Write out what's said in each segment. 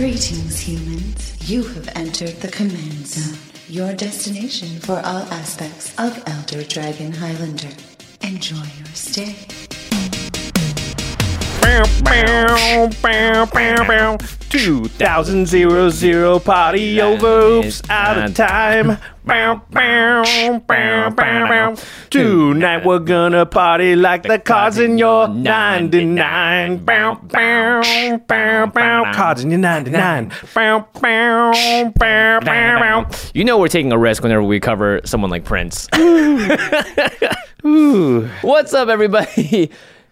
Greetings, humans. You have entered the command zone, your destination for all aspects of Elder Dragon Highlander. Enjoy your stay. 2000 zero zero party over oops out of uh, time. Bow, bow, bow, bow, bow. Tonight we're gonna party like the cards in your 99. Bow, bow, bow, bow. Cards in your 99. Bow, bow, bow, bow, bow. You know we're taking a risk whenever we cover someone like Prince. What's up, everybody?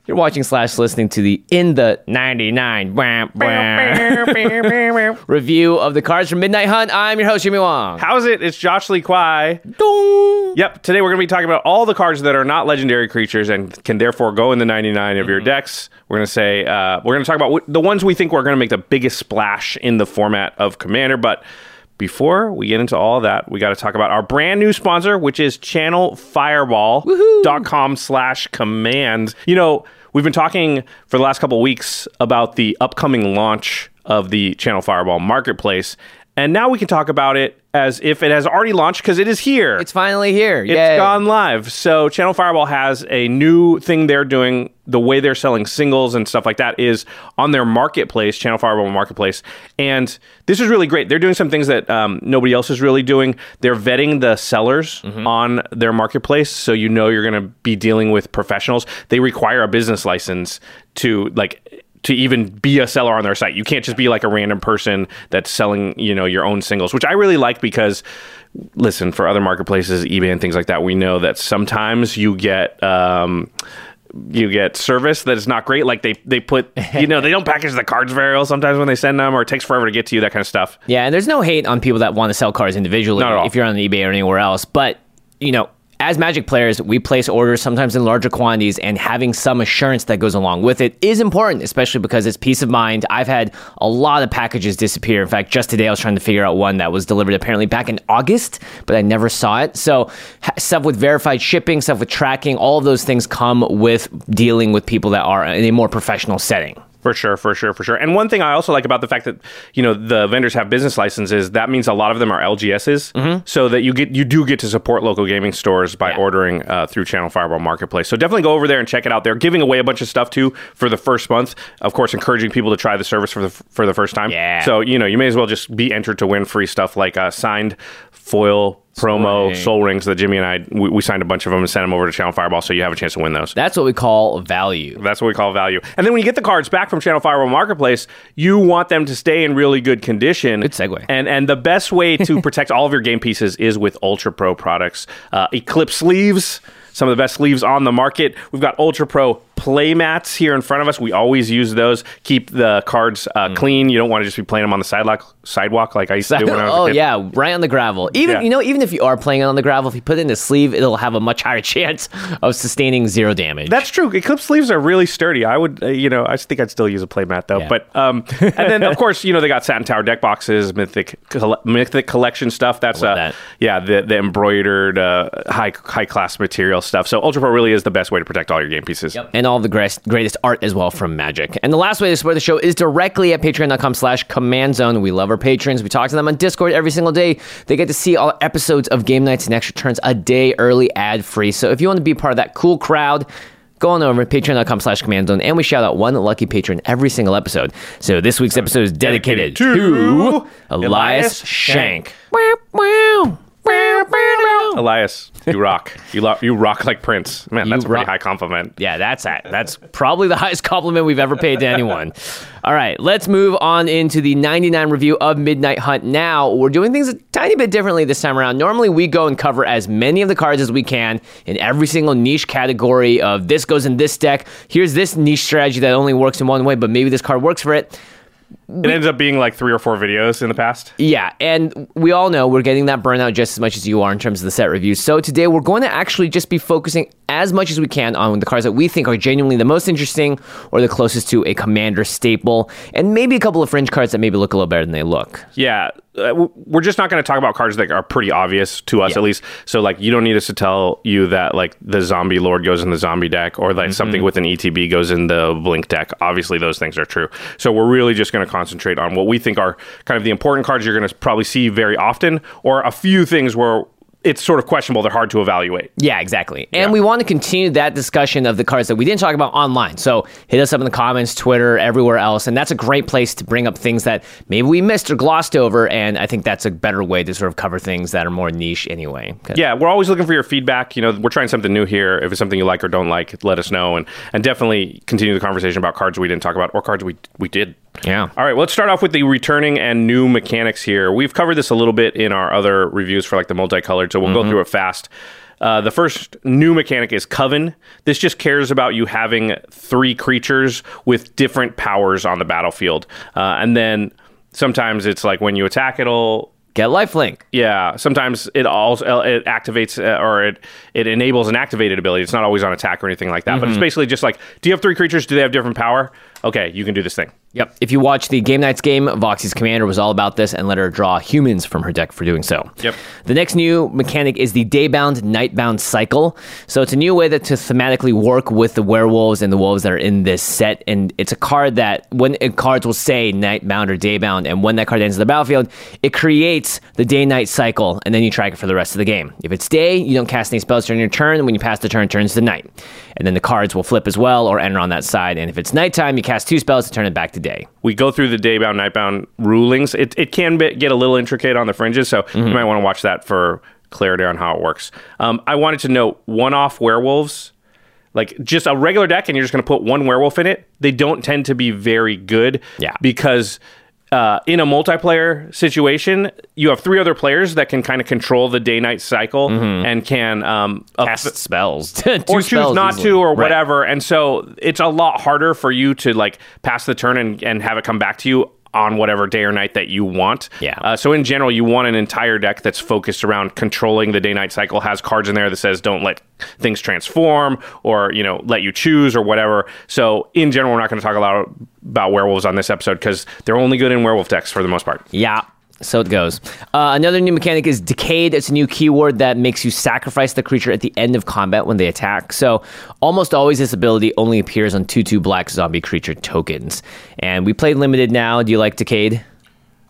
You're watching slash listening to the In the 99 wah, wah, review of the cards from Midnight Hunt. I'm your host, Jimmy Wong. How's it? It's Josh Lee Kwai. Dong. Yep. Today we're going to be talking about all the cards that are not legendary creatures and can therefore go in the 99 of your decks. We're going to say uh, we're going to talk about wh- the ones we think we're going to make the biggest splash in the format of Commander. But before we get into all that, we got to talk about our brand new sponsor, which is channelfireball.com slash command. You know, we've been talking for the last couple weeks about the upcoming launch of the Channel Fireball marketplace. And now we can talk about it as if it has already launched because it is here. It's finally here. It's Yay. gone live. So Channel Fireball has a new thing they're doing. The way they're selling singles and stuff like that is on their marketplace, Channel Fireball Marketplace. And this is really great. They're doing some things that um, nobody else is really doing. They're vetting the sellers on their marketplace, so you know you're going to be dealing with professionals. They require a business license to like to even be a seller on their site. You can't just be like a random person that's selling, you know, your own singles, which I really like because listen, for other marketplaces, eBay and things like that, we know that sometimes you get um you get service that is not great. Like they they put you know, they don't package the cards very well sometimes when they send them or it takes forever to get to you, that kind of stuff. Yeah, and there's no hate on people that want to sell cards individually Not at all. if you're on eBay or anywhere else. But, you know, as Magic players, we place orders sometimes in larger quantities, and having some assurance that goes along with it is important, especially because it's peace of mind. I've had a lot of packages disappear. In fact, just today I was trying to figure out one that was delivered apparently back in August, but I never saw it. So, stuff with verified shipping, stuff with tracking, all of those things come with dealing with people that are in a more professional setting. For sure, for sure, for sure. And one thing I also like about the fact that you know the vendors have business licenses, that means a lot of them are LGSs, so that you get you do get to support local gaming stores by Yeah. ordering uh, through Channel Fireball Marketplace. So definitely go over there and check it out. They're giving away a bunch of stuff too for the first month. Of course, encouraging people to try the service for the for the first time. Yeah. So you know you may as well just be entered to win free stuff like uh, signed foil promo soul rings that Jimmy and I we, we signed a bunch of them and sent them over to Channel Fireball, so you have a chance to win those. That's what we call value. That's what we call value. And then when you get the cards back from Channel Fireball Marketplace, you want them to stay in really good condition. Good segue. And and the best way to protect all of your game pieces is with Ultra Pro products. Uh, Eclipse sleeves, some of the best sleeves on the market. We've got Ultra Pro play mats here in front of us. We always use those. Keep the cards uh, clean. You don't want to just be playing them on the sidewalk, sidewalk like I used to do when I was a oh kid. yeah, right on the gravel. Even Yeah. you know, even if you are playing it on the gravel, if you put it in the sleeve, it'll have a much higher chance of sustaining zero damage. That's true. Eclipse sleeves are really sturdy. I would, uh, you know, I think I'd still use a playmat though. Yeah. But um, and then of course, you know, they got Satin Tower deck boxes, Mythic coll- Mythic collection stuff. That's love uh, that. yeah, the the embroidered uh, high high class material stuff. So Ultra Pro really is the best way to protect all your game pieces. and all the greatest, greatest art as well from Magic. And the last way to support the show is directly at patreon.com slash command zone. We love our patrons. We talk to them on Discord every single day. They get to see all episodes of Game Nights and Extra Turns a day early ad free. So if you want to be part of that cool crowd, go on over to patreon.com slash command zone and we shout out one lucky patron every single episode. So this week's episode is dedicated to, Elias Elias Shank. Oh. Elias, you rock. You lo- you rock like Prince. Man, that's a pretty rock. high compliment. Yeah, that's that. That's probably the highest compliment we've ever paid to anyone. All right, let's move on into the 99 review of Midnight Hunt. Now, we're doing things a tiny bit differently this time around. Normally, we go and cover as many of the cards as we can in every single niche category of this goes in this deck. Here's this niche strategy that only works in one way, but maybe this card works for it. It ends up being like three or four videos in the past. Yeah, and we all know we're getting that burnout just as much as you are in terms of the set reviews. So today we're going to actually just be focusing as much as we can on the cards that we think are genuinely the most interesting or the closest to a commander staple, and maybe a couple of fringe cards that maybe look a little better than they look. Yeah, uh, we're just not going to talk about cards that are pretty obvious to us, Yeah. at least. So, like, you don't need us to tell you that like the zombie lord goes in the zombie deck, or like something with an ETB goes in the blink deck. Obviously, those things are true. So, we're really just going to concentrate on what we think are kind of the important cards you're going to probably see very often, or a few things where it's sort of questionable. They're hard to evaluate. Yeah, exactly. And Yeah. we want to continue that discussion of the cards that we didn't talk about online. So hit us up in the comments, Twitter, everywhere else. And that's a great place to bring up things that maybe we missed or glossed over. And I think that's a better way to sort of cover things that are more niche anyway. Yeah, we're always looking for your feedback. You know, we're trying something new here. If it's something you like or don't like, let us know, and and definitely continue the conversation about cards we didn't talk about or cards we we did. Yeah. All right, well, let's start off with the returning and new mechanics here. We've covered this a little bit in our other reviews for like the multicolored, so we'll go through it fast. Uh, the first new mechanic is Coven. This just cares about you having three creatures with different powers on the battlefield, uh, and then sometimes it's like when you attack, it'll Get lifelink. yeah, sometimes it also it activates uh, or it it enables an activated ability. It's not always on attack or anything like that, but it's basically just like, do you have three creatures? Do they have different power? Okay, you can do this thing. Yep. If you watch the Game Nights game, Voxy's commander was all about this and let her draw humans from her deck for doing so. Yep. The next new mechanic is the Daybound Nightbound cycle. So it's a new way that to thematically work with the werewolves and the wolves that are in this set. And it's a card that when it, cards will say Nightbound or Daybound, and when that card enters the battlefield, it creates the day-night cycle, and then you track it for the rest of the game. If it's day, you don't cast any spells during your turn. When you pass the turn, it turns to night. And then the cards will flip as well or enter on that side. And if it's nighttime, you cast two spells to turn it back to day. We go through the daybound, nightbound rulings. It it can be, get a little intricate on the fringes, so you might want to watch that for clarity on how it works. Um, I wanted to note one-off werewolves. Like just a regular deck, and you're just going to put one werewolf in it. They don't tend to be very good. Yeah. Because uh, in a multiplayer situation, you have three other players that can kind of control the day-night cycle and can um, Cast spells. Or choose not easily. to or Right. whatever and so it's a lot harder for you to like pass the turn and, and have it come back to you on whatever day or night that you want Yeah. uh, so in general you want an entire deck that's focused around controlling the day night cycle has cards in there that says don't let things transform or you know let you choose or whatever so in general we're not going to talk a lot about werewolves on this episode because they're only good in werewolf decks for the most part Yeah. So it goes. Uh, another new mechanic is Decayed. It's a new keyword that makes you sacrifice the creature at the end of combat when they attack. So almost always this ability only appears on 2 2 black zombie creature tokens. And we played limited now. Do you like Decayed?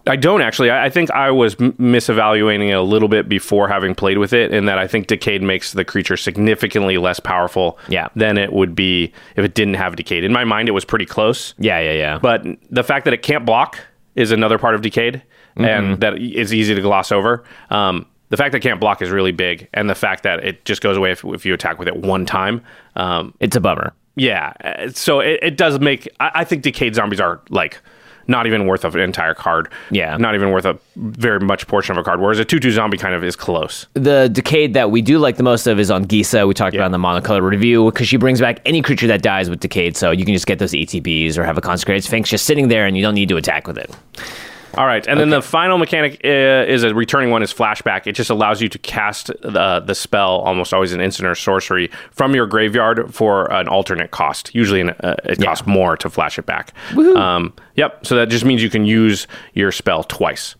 I don't actually. I I think I was m- misevaluating it a little bit before having played with it, in that I think Decayed makes the creature significantly less powerful Yeah. than it would be if it didn't have Decayed. In my mind, it was pretty close, Yeah, yeah, yeah. but the fact that it can't block is another part of Decayed, and that is easy to gloss over. Um, the fact that it can't block is really big, and the fact that it just goes away if, if you attack with it one time. Um, it's a bummer. yeah, uh, so it, it does make. I, I think Decayed zombies are like not even worth of an entire card. Yeah. not even worth a very much portion of a card. Whereas a two-two zombie kind of is close. The Decayed that we do like the most of is on Gisa. We talked about in the monocolor review because she brings back any creature that dies with Decayed. So you can just get those ETBs or have a consecrated sphinx just sitting there and you don't need to attack with it. All right, and then the final mechanic uh, is a returning one is flashback. It just allows you to cast the the spell, almost always an instant or sorcery, from your graveyard for an alternate cost. Usually, an, uh, it costs more to flash it back. Um, yep. So that just means you can use your spell twice.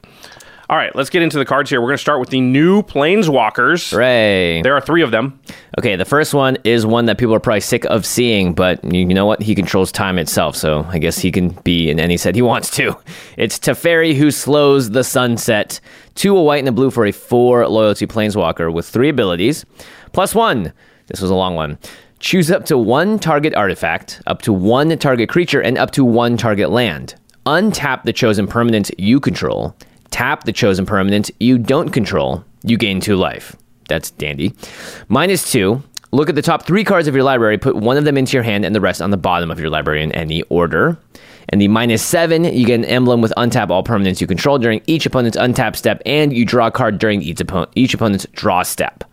All right, let's get into the cards here. We're going to start with the new Planeswalkers. Hooray. There are three of them. Okay, the first one is one that people are probably sick of seeing, but you know what? He controls time itself, so I guess he can be in any set he wants to. It's Teferi who slows the sunset. Two a white and a blue for a four loyalty planeswalker with three abilities. Plus one. This was a long one. Choose up to one target artifact, up to one target creature, and up to one target land. Untap the chosen permanent you control. Tap the chosen permanent you don't control. You gain two life. That's dandy. Minus two. Look at the top three cards of your library, put one of them into your hand and the rest on the bottom of your library in any order. And the minus seven, you get an emblem with untap all permanents you control during each opponent's untap step, and you draw a card during each, oppo- each opponent's draw step.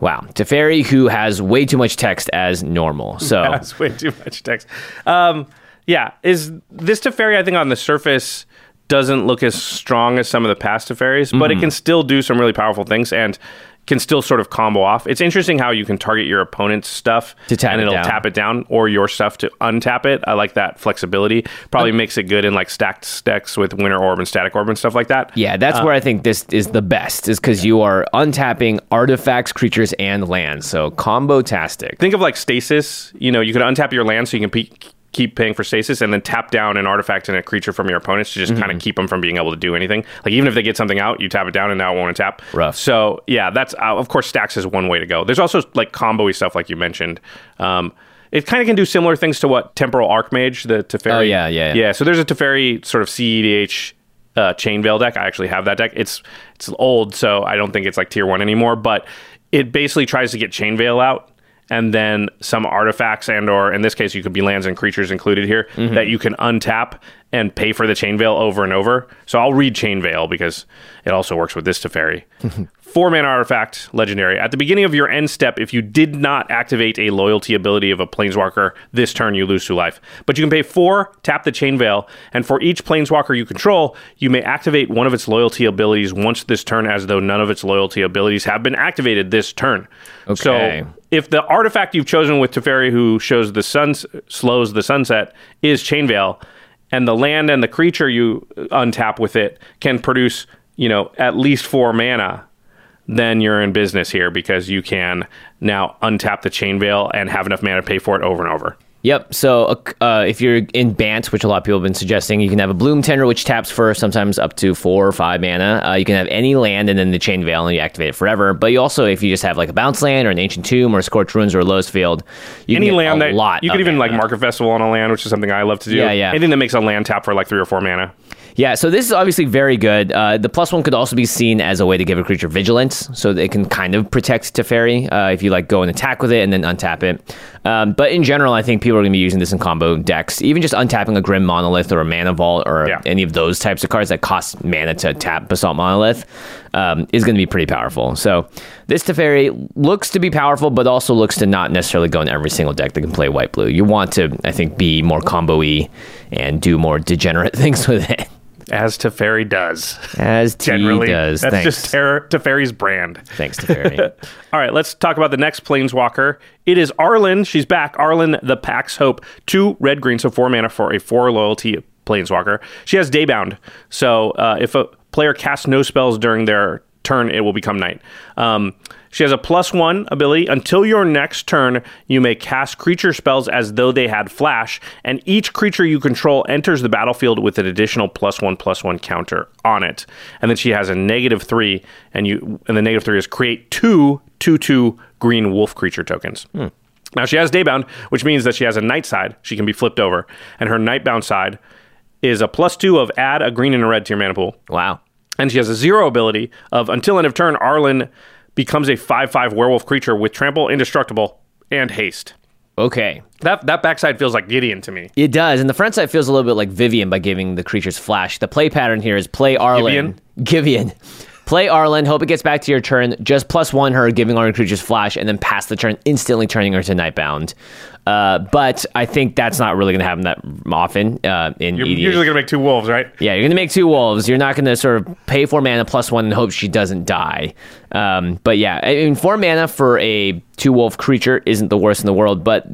Wow. Teferi, who has way too much text as normal. So, That's way too much text. Um, Yeah, is this Teferi? I think on the surface doesn't look as strong as some of the past Teferis, but Mm-hmm. it can still do some really powerful things and can still sort of combo off. It's interesting how you can target your opponent's stuff To tap and it it'll down. tap it down, or your stuff to untap it. I like that flexibility. Probably makes it good in like stacked decks with Winter Orb and Static Orb and stuff like that. Yeah, that's Uh, where I think this is the best, is because you are untapping artifacts, creatures, and lands. So combo tastic. think of like stasis. You know, you can untap your land so you can pe- keep paying for stasis, and then tap down an artifact and a creature from your opponents to just Mm-hmm. kind of keep them from being able to do anything. Like even if they get something out, you tap it down, and now it won't tap. Rough. So yeah, that's uh, of course stacks is one way to go. There's also like combo-y stuff like you mentioned. Um, it kind of can do similar things to what Temporal Archmage, the Teferi. Oh, yeah, yeah, yeah. yeah. So there's a Teferi sort of CEDH uh, Chainveil deck. I actually have that deck. It's it's old, so I don't think it's like tier one anymore. But it basically tries to get chain veil out, and then some artifacts and or in this case you could be lands and creatures included here Mm-hmm. that you can untap and pay for the chain veil over and over. So I'll read chain veil because it also works with this Teferi. Four mana artifact, legendary. At the beginning of your end step, if you did not activate a loyalty ability of a planeswalker this turn, you lose two life. But you can pay four, tap the chain veil, and for each planeswalker you control, you may activate one of its loyalty abilities once this turn, as though none of its loyalty abilities have been activated this turn. Okay. So if the artifact you've chosen with Teferi, who shows the sun slows the sunset, is chain veil, and the land and the creature you uh, untap with it can produce, you know, at least four mana, then you're in business here because you can now untap the chain veil and have enough mana to pay for it over and over. Yep. So uh, if you're in Bant, which a lot of people have been suggesting, you can have a Bloom Tender, which taps for sometimes up to four or five mana. Uh, you can have any land and then the Chain Veil, and you activate it forever. But you also, if you just have like a Bounce Land or an Ancient Tomb or a Scorched Ruins or a Lotus Field, you Any land a that lot. you could even mana. like Market Festival on a land, which is something I love to do. Yeah, yeah. Anything that makes a land tap for like three or four mana. Yeah, so this is obviously very good. Uh, the plus one could also be seen as a way to give a creature vigilance, so they can kind of protect Teferi uh, if you like go and attack with it and then untap it. Um, but in general, I think people are going to be using this in combo decks. Even just untapping a Grim Monolith or a Mana Vault or Yeah. any of those types of cards that cost mana to tap Basalt Monolith um, is going to be pretty powerful. So this Teferi looks to be powerful, but also looks to not necessarily go in every single deck that can play white blue. You want to, I think, be more combo-y and do more degenerate things with it. As Teferi does. As T Generally, does. that's Thanks. just Ter- Teferi's brand. Thanks Fairy. All right, let's talk about the next planeswalker. It is Arlinn. She's back. Arlinn, the Pack's Hope. Two red green, so four mana for a four loyalty planeswalker. She has Daybound. So uh, if a player casts no spells during their turn, it will become night. Um, she has a plus one ability. Until your next turn, you may cast creature spells as though they had flash, and each creature you control enters the battlefield with an additional plus one plus one counter on it. And then she has a negative three, and you and the negative three is create two two two green wolf creature tokens. Hmm. Now she has daybound, which means that she has a night side. She can be flipped over, and her nightbound side is a plus two of add a green and a red to your mana pool. wow. And she has a zero ability of until end of turn, Arlinn becomes a 5 5 werewolf creature with trample, indestructible, and haste. Okay. That that backside feels like Gideon to me. It does. And the front side feels a little bit like Vivien by giving the creatures flash. The play pattern here is play Arlinn. Givian. Play Arlinn, hope it gets back to your turn, just plus one her, giving all your creatures flash, and then pass the turn, instantly turning her to Nightbound. Uh, but I think that's not really going to happen that often uh, in You're EDH. usually going to make two wolves, right? Yeah, you're gonna make two wolves. You're not gonna sort of pay four mana plus one and hope she doesn't die. Um, but yeah, I mean, four mana for a two wolf creature isn't the worst in the world, but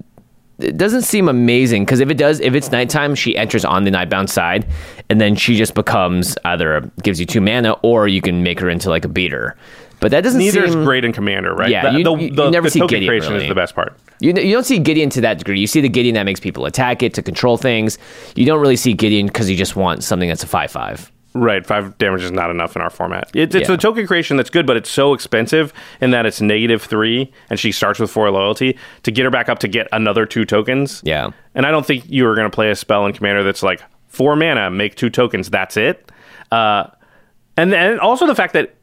it doesn't seem amazing because if it does, if it's nighttime, she enters on the nightbound side, and then she just becomes either gives you two mana or you can make her into like a beater. But that doesn't Neither is great in Commander, right? Yeah, the, you- the, the, you never the see token Gideon, creation really. is the best part. You, you don't see Gideon to that degree. You see the Gideon that makes people attack it to control things. You don't really see Gideon because you just want something that's a five five. Right, five damage is not enough in our format. It, it's Yeah. a token creation that's good, but it's so expensive in that it's negative three, and she starts with four loyalty to get her back up to get another two tokens. Yeah. and I don't think you are going to play a spell in Commander that's like four mana, make two tokens, that's it. Uh, and then also the fact that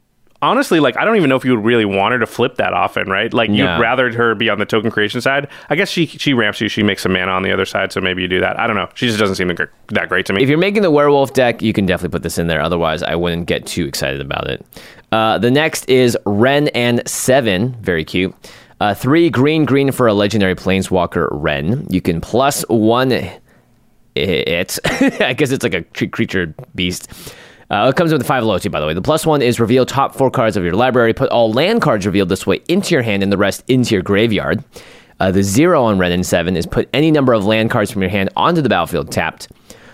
honestly, like I don't even know if you would really want her to flip that often, right? Like you'd rather her be on the token creation side. I guess she she ramps you, she makes some mana on the other side, so maybe you do that. I don't know. She just doesn't seem that great to me. If you're making the werewolf deck, you can definitely put this in there. Otherwise, I wouldn't get too excited about it. Uh, the next is Wrenn and Seven. Very cute. Uh, three green, green for a legendary planeswalker Wrenn. You can plus one it. I guess it's like a creature beast. Uh, it comes with five loyalty, by the way. The plus one is reveal top four cards of your library. Put all land cards revealed this way into your hand and the rest into your graveyard. Uh, the zero on Wrenn and seven is put any number of land cards from your hand onto the battlefield tapped.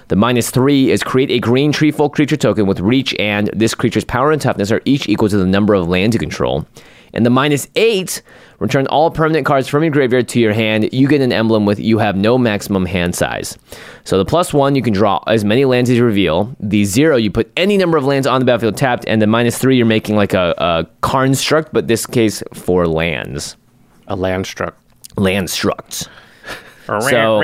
The minus three is create a green tree folk creature token with reach, and this creature's power and toughness are each equal to the number of lands you control. And the minus eight, return all permanent cards from your graveyard to your hand. You get an emblem with you have no maximum hand size. So the plus one, you can draw as many lands as you reveal. The zero, you put any number of lands on the battlefield tapped. And the minus three, you're making like a, a construct, but this case for lands. A land struck. Land structs. So,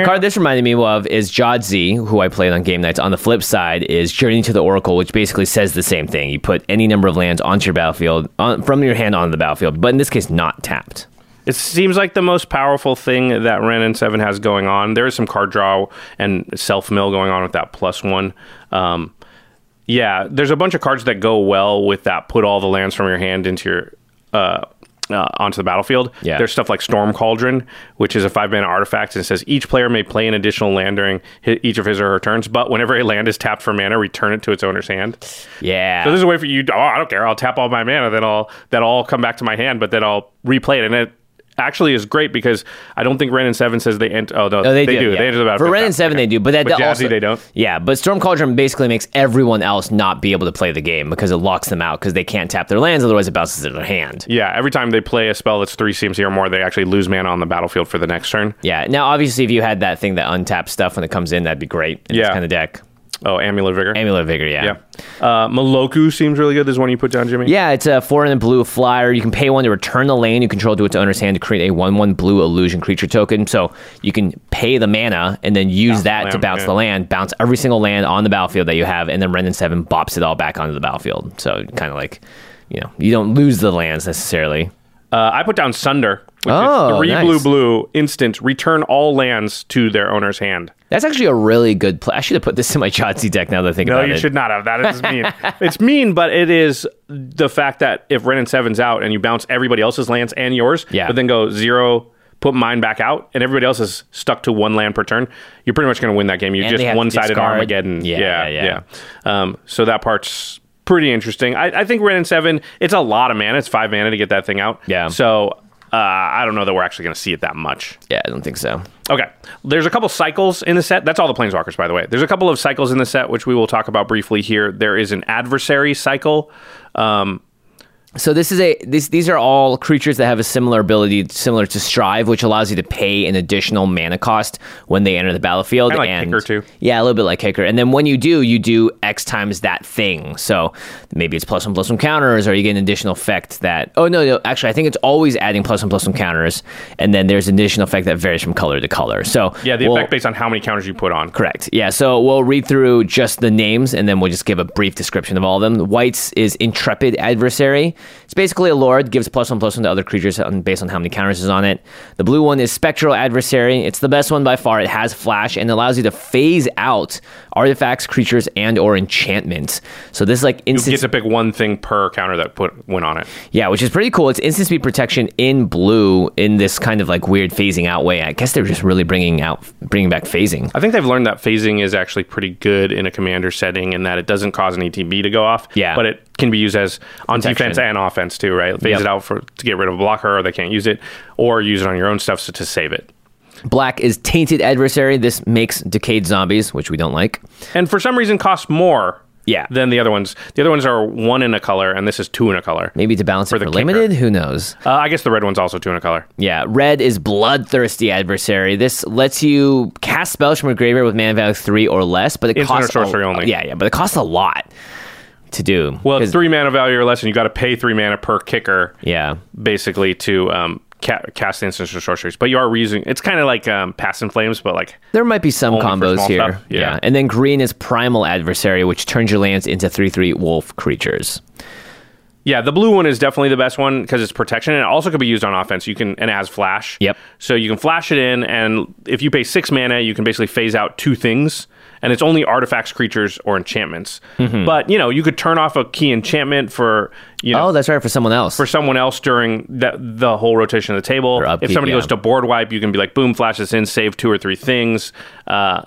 the card this reminded me of is Jadzi, who I played on game nights. On the flip side is Journey to the Oracle, which basically says the same thing. You put any number of lands onto your battlefield, on, from your hand onto the battlefield, but in this case, not tapped. It seems like the most powerful thing that Wrenn and Seven has going on. There is some card draw and self mill going on with that plus one. Um, yeah, there's a bunch of cards that go well with that. Put all the lands from your hand into your uh, uh, onto the battlefield. Yeah. There's stuff like Storm Cauldron, which is a five mana artifact, and it says each player may play an additional land during hi- each of his or her turns, but whenever a land is tapped for mana, return it to its owner's hand. Yeah. So this is a way for you. Oh, I don't care. I'll tap all my mana, then I'll that'll all come back to my hand, but then I'll replay it, and it actually is great because I don't think Wrenn and Seven says they enter. Oh no, No, they, do. do. yeah. They enter the For Wrenn and. Seven, they do, but that But Jadzi, also they don't. Yeah, but Storm Cauldron basically makes everyone else not be able to play the game because it locks them out because they can't tap their lands, otherwise it bounces in their hand. Yeah, every time they play a spell that's three CMC or more, they actually lose mana on the battlefield for the next turn. Yeah. Now, obviously, if you had that thing that untaps stuff when it comes in, that'd be great. In this Yeah. kind of deck. Oh, Amulet Vigor. Amulet Vigor, yeah. yeah. Uh, Meloku seems really good. This one you put down, Jimmy. Yeah, it's a four and a blue flyer. You can pay one to return the land you control to its owner's hand to create a one-one blue illusion creature token. So you can pay the mana and then use Bounce the that to land, bounce yeah. the land, bounce every single land on the battlefield that you have, and then Wrenn and Seven bops it all back onto the battlefield. So kind of like, you know, you don't lose the lands necessarily. Uh, I put down Sunder, which Oh, is three nice. blue blue instant. Return all lands to their owner's hand. That's actually a really good play. I should have put this in my Chauncey deck now that I think No, about you it. should not have. That is mean. it's mean, but it is the fact that if Wrenn and Seven's out and you bounce everybody else's lands and yours, Yeah. but then go zero, put mine back out, and everybody else is stuck to one land per turn, you're pretty much going to win that game. You just they have to one sided. Armageddon. Yeah, yeah, yeah, yeah. Um, so that part's pretty interesting. I, I think Wrenn and Seven, it's a lot of mana. It's five mana to get that thing out. Yeah. So uh, I don't know that we're actually going to see it that much. yeah, I don't think so. Okay. There's a couple cycles in the set. That's all the planeswalkers, by the way. There's a couple of cycles in the set, which we will talk about briefly here. There is an adversary cycle. Um, So this is a this these are all creatures that have a similar ability similar to Strive, which allows you to pay an additional mana cost when they enter the battlefield. Like and Kicker, too. Yeah, a little bit like Kicker. And then when you do, you do X times that thing. So maybe it's plus one plus one counters, or you get an additional effect that. Oh no, no, actually, I think it's always adding plus one plus one counters, and then there's an additional effect that varies from color to color. So yeah, the we'll- effect based on how many counters you put on. Correct. Yeah. So we'll read through just the names and then we'll just give a brief description of all of them. White's is Intrepid Adversary. It's basically a lord, gives plus one plus one to other creatures on, based on how many counters is on it. The blue one is Spectral Adversary. It's the best one by far. It has flash and allows you to phase out artifacts, creatures, and or enchantments. So this is like You instant get to pick one thing per counter that put went on it. yeah, which is pretty cool. It's instant speed protection in blue in this kind of like weird phasing out way. I guess they're just really bringing out bringing back phasing. I think they've learned that phasing is actually pretty good in a commander setting and that it doesn't cause an ETB to go off. Yeah. But it can be used as on Protection. defense and offense too, right? Phase Yep. it out for to get rid of a blocker or they can't use it, or use it on your own stuff so, to save it. Black is Tainted Adversary. This makes Decayed Zombies, which we don't like. And for some reason costs more Yeah. than the other ones. The other ones are one in a color and this is two in a color. Maybe to balance it the for kicker. limited? Who knows? Uh, I guess the red one's also two in a color. Yeah, red is Bloodthirsty Adversary. This lets you cast spells from a graveyard with mana value three or less, but it Instant or costs sorcery a, only. Yeah, yeah, but it costs a lot to do. Well, it's three mana value or less, and you got to pay three mana per kicker, yeah, basically, to um, ca- cast instants or sorceries. But you are reusing. It's kind of like um, Past in Flames, but like there might be some combos here. stuff, yeah. and then green is Primal Adversary, which turns your lands into three three wolf creatures. yeah, the blue one is definitely the best one because it's protection, and it also could be used on offense. You can and it has flash. Yep. So you can flash it in, and if you pay six mana, you can basically phase out two things, and it's only artifacts, creatures, or enchantments. Mm-hmm. But you know, you could turn off a key enchantment for you know Oh, that's right for someone else. for someone else during the, the whole rotation of the table. Upkeep, if somebody yeah. goes to board wipe, you can be like, boom, flash this in, save two or three things. Uh,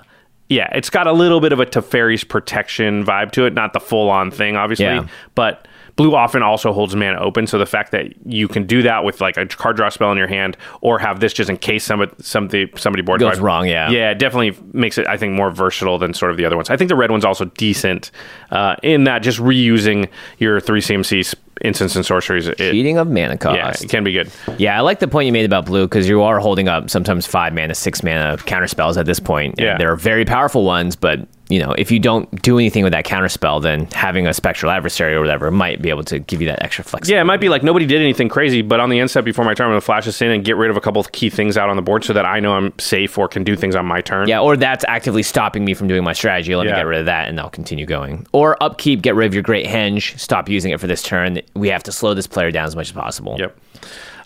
yeah, it's got a little bit of a Teferi's protection vibe to it, not the full on thing, obviously, Yeah. but. Blue often also holds mana open, so the fact that you can do that with like a card draw spell in your hand, or have this just in case somebody somebody somebody board Goes wrong, yeah. yeah, it definitely makes it I think more versatile than sort of the other ones. I think the red one's also decent uh, in that just reusing your three CMC instants and sorceries. It, Cheating of mana cost. yeah, it can be good. Yeah, I like the point you made about blue because you are holding up sometimes five mana, six mana counter spells at this point. And Yeah. They're very powerful ones, but you know, if you don't do anything with that counter spell, then having a spectral adversary or whatever might be able to give you that extra flexibility. Yeah, it might be like nobody did anything crazy, but on the end step before my turn, I'm to flash this in and get rid of a couple of key things out on the board so that I know I'm safe or can do things on my turn. Yeah, or that's actively stopping me from doing my strategy. Let me get rid of that and I'll continue going. Or upkeep, get rid of your great henge, stop using it for this turn. We have to slow this player down as much as possible. Yep.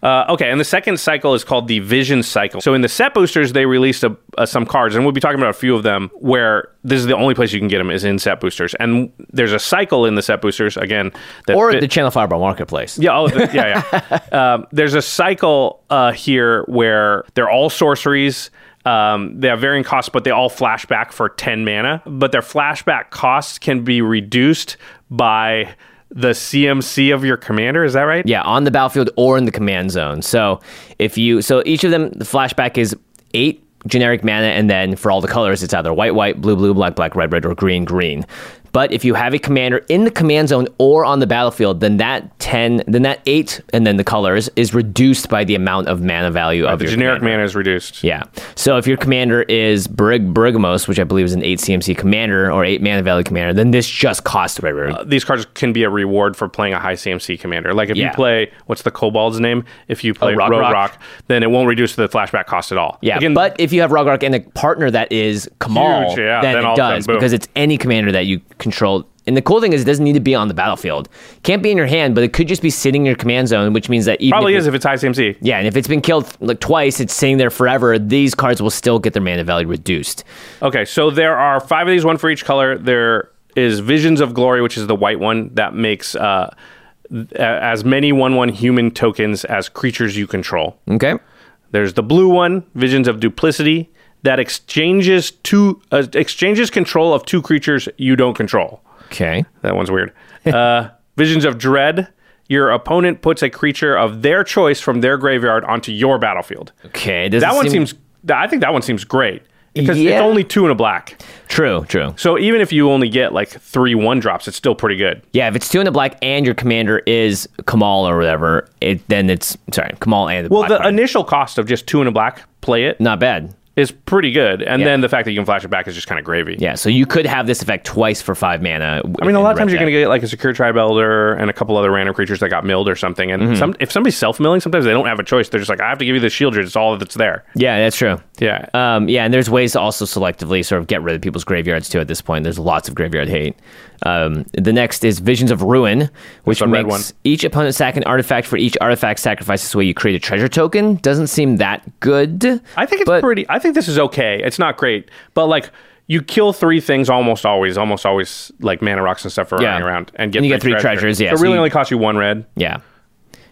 Uh, okay, and the second cycle is called the Vision Cycle. So in the set boosters, they released a, uh, some cards, and we'll be talking about a few of them where this is the only place you can get them is in set boosters. And there's a cycle in the set boosters again. That Or fit- the Channel Fireball Marketplace. Yeah, oh, the, yeah, yeah. um, there's a cycle uh, here where they're all sorceries. Um, they have varying costs, but they all flashback for 10 mana. But their flashback costs can be reduced by the CMC of your commander. Is that right? Yeah, on the battlefield or in the command zone. So if you so each of them the flashback is eight generic mana and then for all the colors it's either white white, blue blue, black black, red red or green green. But if you have a commander in the command zone or on the battlefield, then that 10, then that 8 and then the colors is reduced by the amount of mana value of The your generic commander. mana is reduced. Yeah. So if your commander is Brig Bergamos, which I believe is an 8 CMC commander or 8 mana value commander, then this just costs red red. Uh, these cards can be a reward for playing a high CMC commander. Like if Yeah. you play, what's the Kobold's name? If you oh, play Rograkh. Rock, then it won't reduce the flashback cost at all. Yeah, Again, but if you have Rograkh and a partner that is Kamal, Huge, yeah, then, then it of a sudden, does because it's any commander that you control. And the cool thing is, it doesn't need to be on the battlefield. Can't be in your hand, but it could just be sitting in your command zone, which means that even probably if is it- if it's high CMC. yeah, and if it's been killed like twice, it's sitting there forever. These cards will still get their mana value reduced. Okay, so there are five of these, one for each color. There is Visions of Glory, which is the white one that makes uh, as many one-one human tokens as creatures you control. Okay, There's the blue one, Visions of Duplicity, that exchanges two uh, exchanges control of two creatures you don't control. okay, That one's weird. Uh, Visions of Dread. Your opponent puts a creature of their choice from their graveyard onto your battlefield. okay. That one seem- seems. I think that one seems great because Yeah. it's only two and a black. true. True. So even if you only get like three one drops, it's still pretty good. Yeah, if it's two in the black and your commander is Kamal or whatever, it then it's sorry Kamal and the Well, the initial cost of just two and a black, play it, not bad. Is pretty good, and Yeah. then the fact that you can flash it back is just kind of gravy. Yeah, so you could have this effect twice for five mana. I mean, a lot of times you're going to get like a Sakura-Tribe Elder and a couple other random creatures that got milled or something. And Mm-hmm. some, if somebody's self milling, sometimes they don't have a choice. They're just like, I have to give you the shield. It's all that's there. Yeah, that's true. Yeah. Um, yeah, and there's ways to also selectively sort of get rid of people's graveyards too. At this point, there's lots of graveyard hate. Um, the next is Visions of Ruin, which makes each opponent sack an artifact for each artifact sacrifices this way you create a treasure token. Doesn't seem that good. I think it's pretty. I think this is okay. It's not great, but like you kill three things almost always, almost always like mana rocks and stuff are Yeah. running around and get And you three get three treasure. treasures, yeah, So it so really you- only costs you one red. Yeah.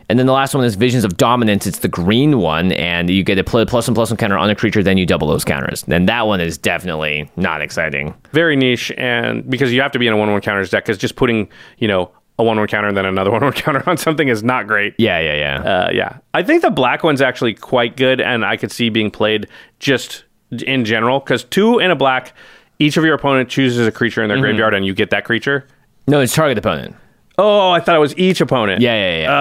And then the last one is Visions of Dominance. It's the green one, and you get a pl- plus one plus one counter on a creature, then you double those counters. And that one is definitely not exciting. Very niche, and because you have to be in a one one counters deck, because just putting you know a one one counter and then another one one counter on something is not great. Yeah, yeah, yeah. Uh, yeah, I think the black one's actually quite good, and I could see being played just in general because two in a black, each of your opponent chooses a creature in Mm-hmm. their graveyard, and you get that creature. no, it's target opponent. Oh, I thought it was each opponent. Yeah, yeah, yeah.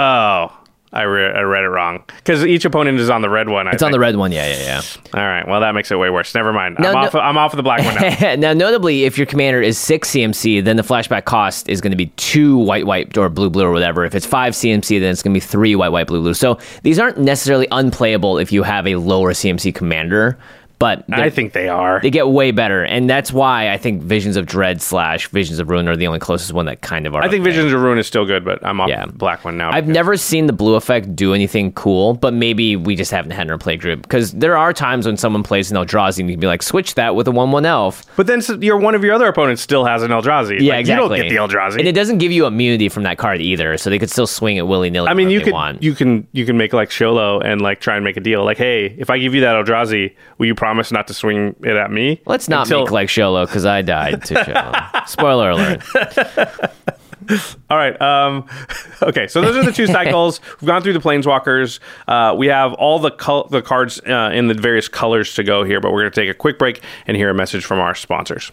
Oh, I, re- I read it wrong because each opponent is on the red one. I it's on the red one. Yeah, yeah, yeah. All right, well that makes it way worse. Never mind. No, I'm no- off. I'm off of the black one now. now, notably, if your commander is six CMC, then the flashback cost is going to be two white, white, or blue, blue, or whatever. If it's five CMC, then it's going to be three white, white, blue, blue. So these aren't necessarily unplayable if you have a lower CMC commander. But I think they are. they get way better, and that's why I think Visions of Dread slash Visions of Ruin are the only closest one that kind of are. I think okay. Visions of Ruin is still good, but I'm off Yeah. the black one now. I've never seen the blue effect do anything cool, but maybe we just haven't had in our play group because there are times when someone plays an Eldrazi and you can be like, switch that with a one-one elf. But then your one of your other opponents still has an Eldrazi. Yeah, Like, exactly. You don't get the Eldrazi. and it doesn't give you immunity from that card either, so they could still swing it willy nilly. I mean, you could want. you can you can make like Sholo and like try and make a deal. Like, hey, if I give you that Eldrazi, will you promise not to swing it at me? Let's not Until- make like Sholo because I died to Sholo. Spoiler alert. All right. Um, okay. So those are the two cycles. We've gone through the planeswalkers. Uh, we have all the col- the cards uh, in the various colors to go here, but we're going to take a quick break and hear a message from our sponsors.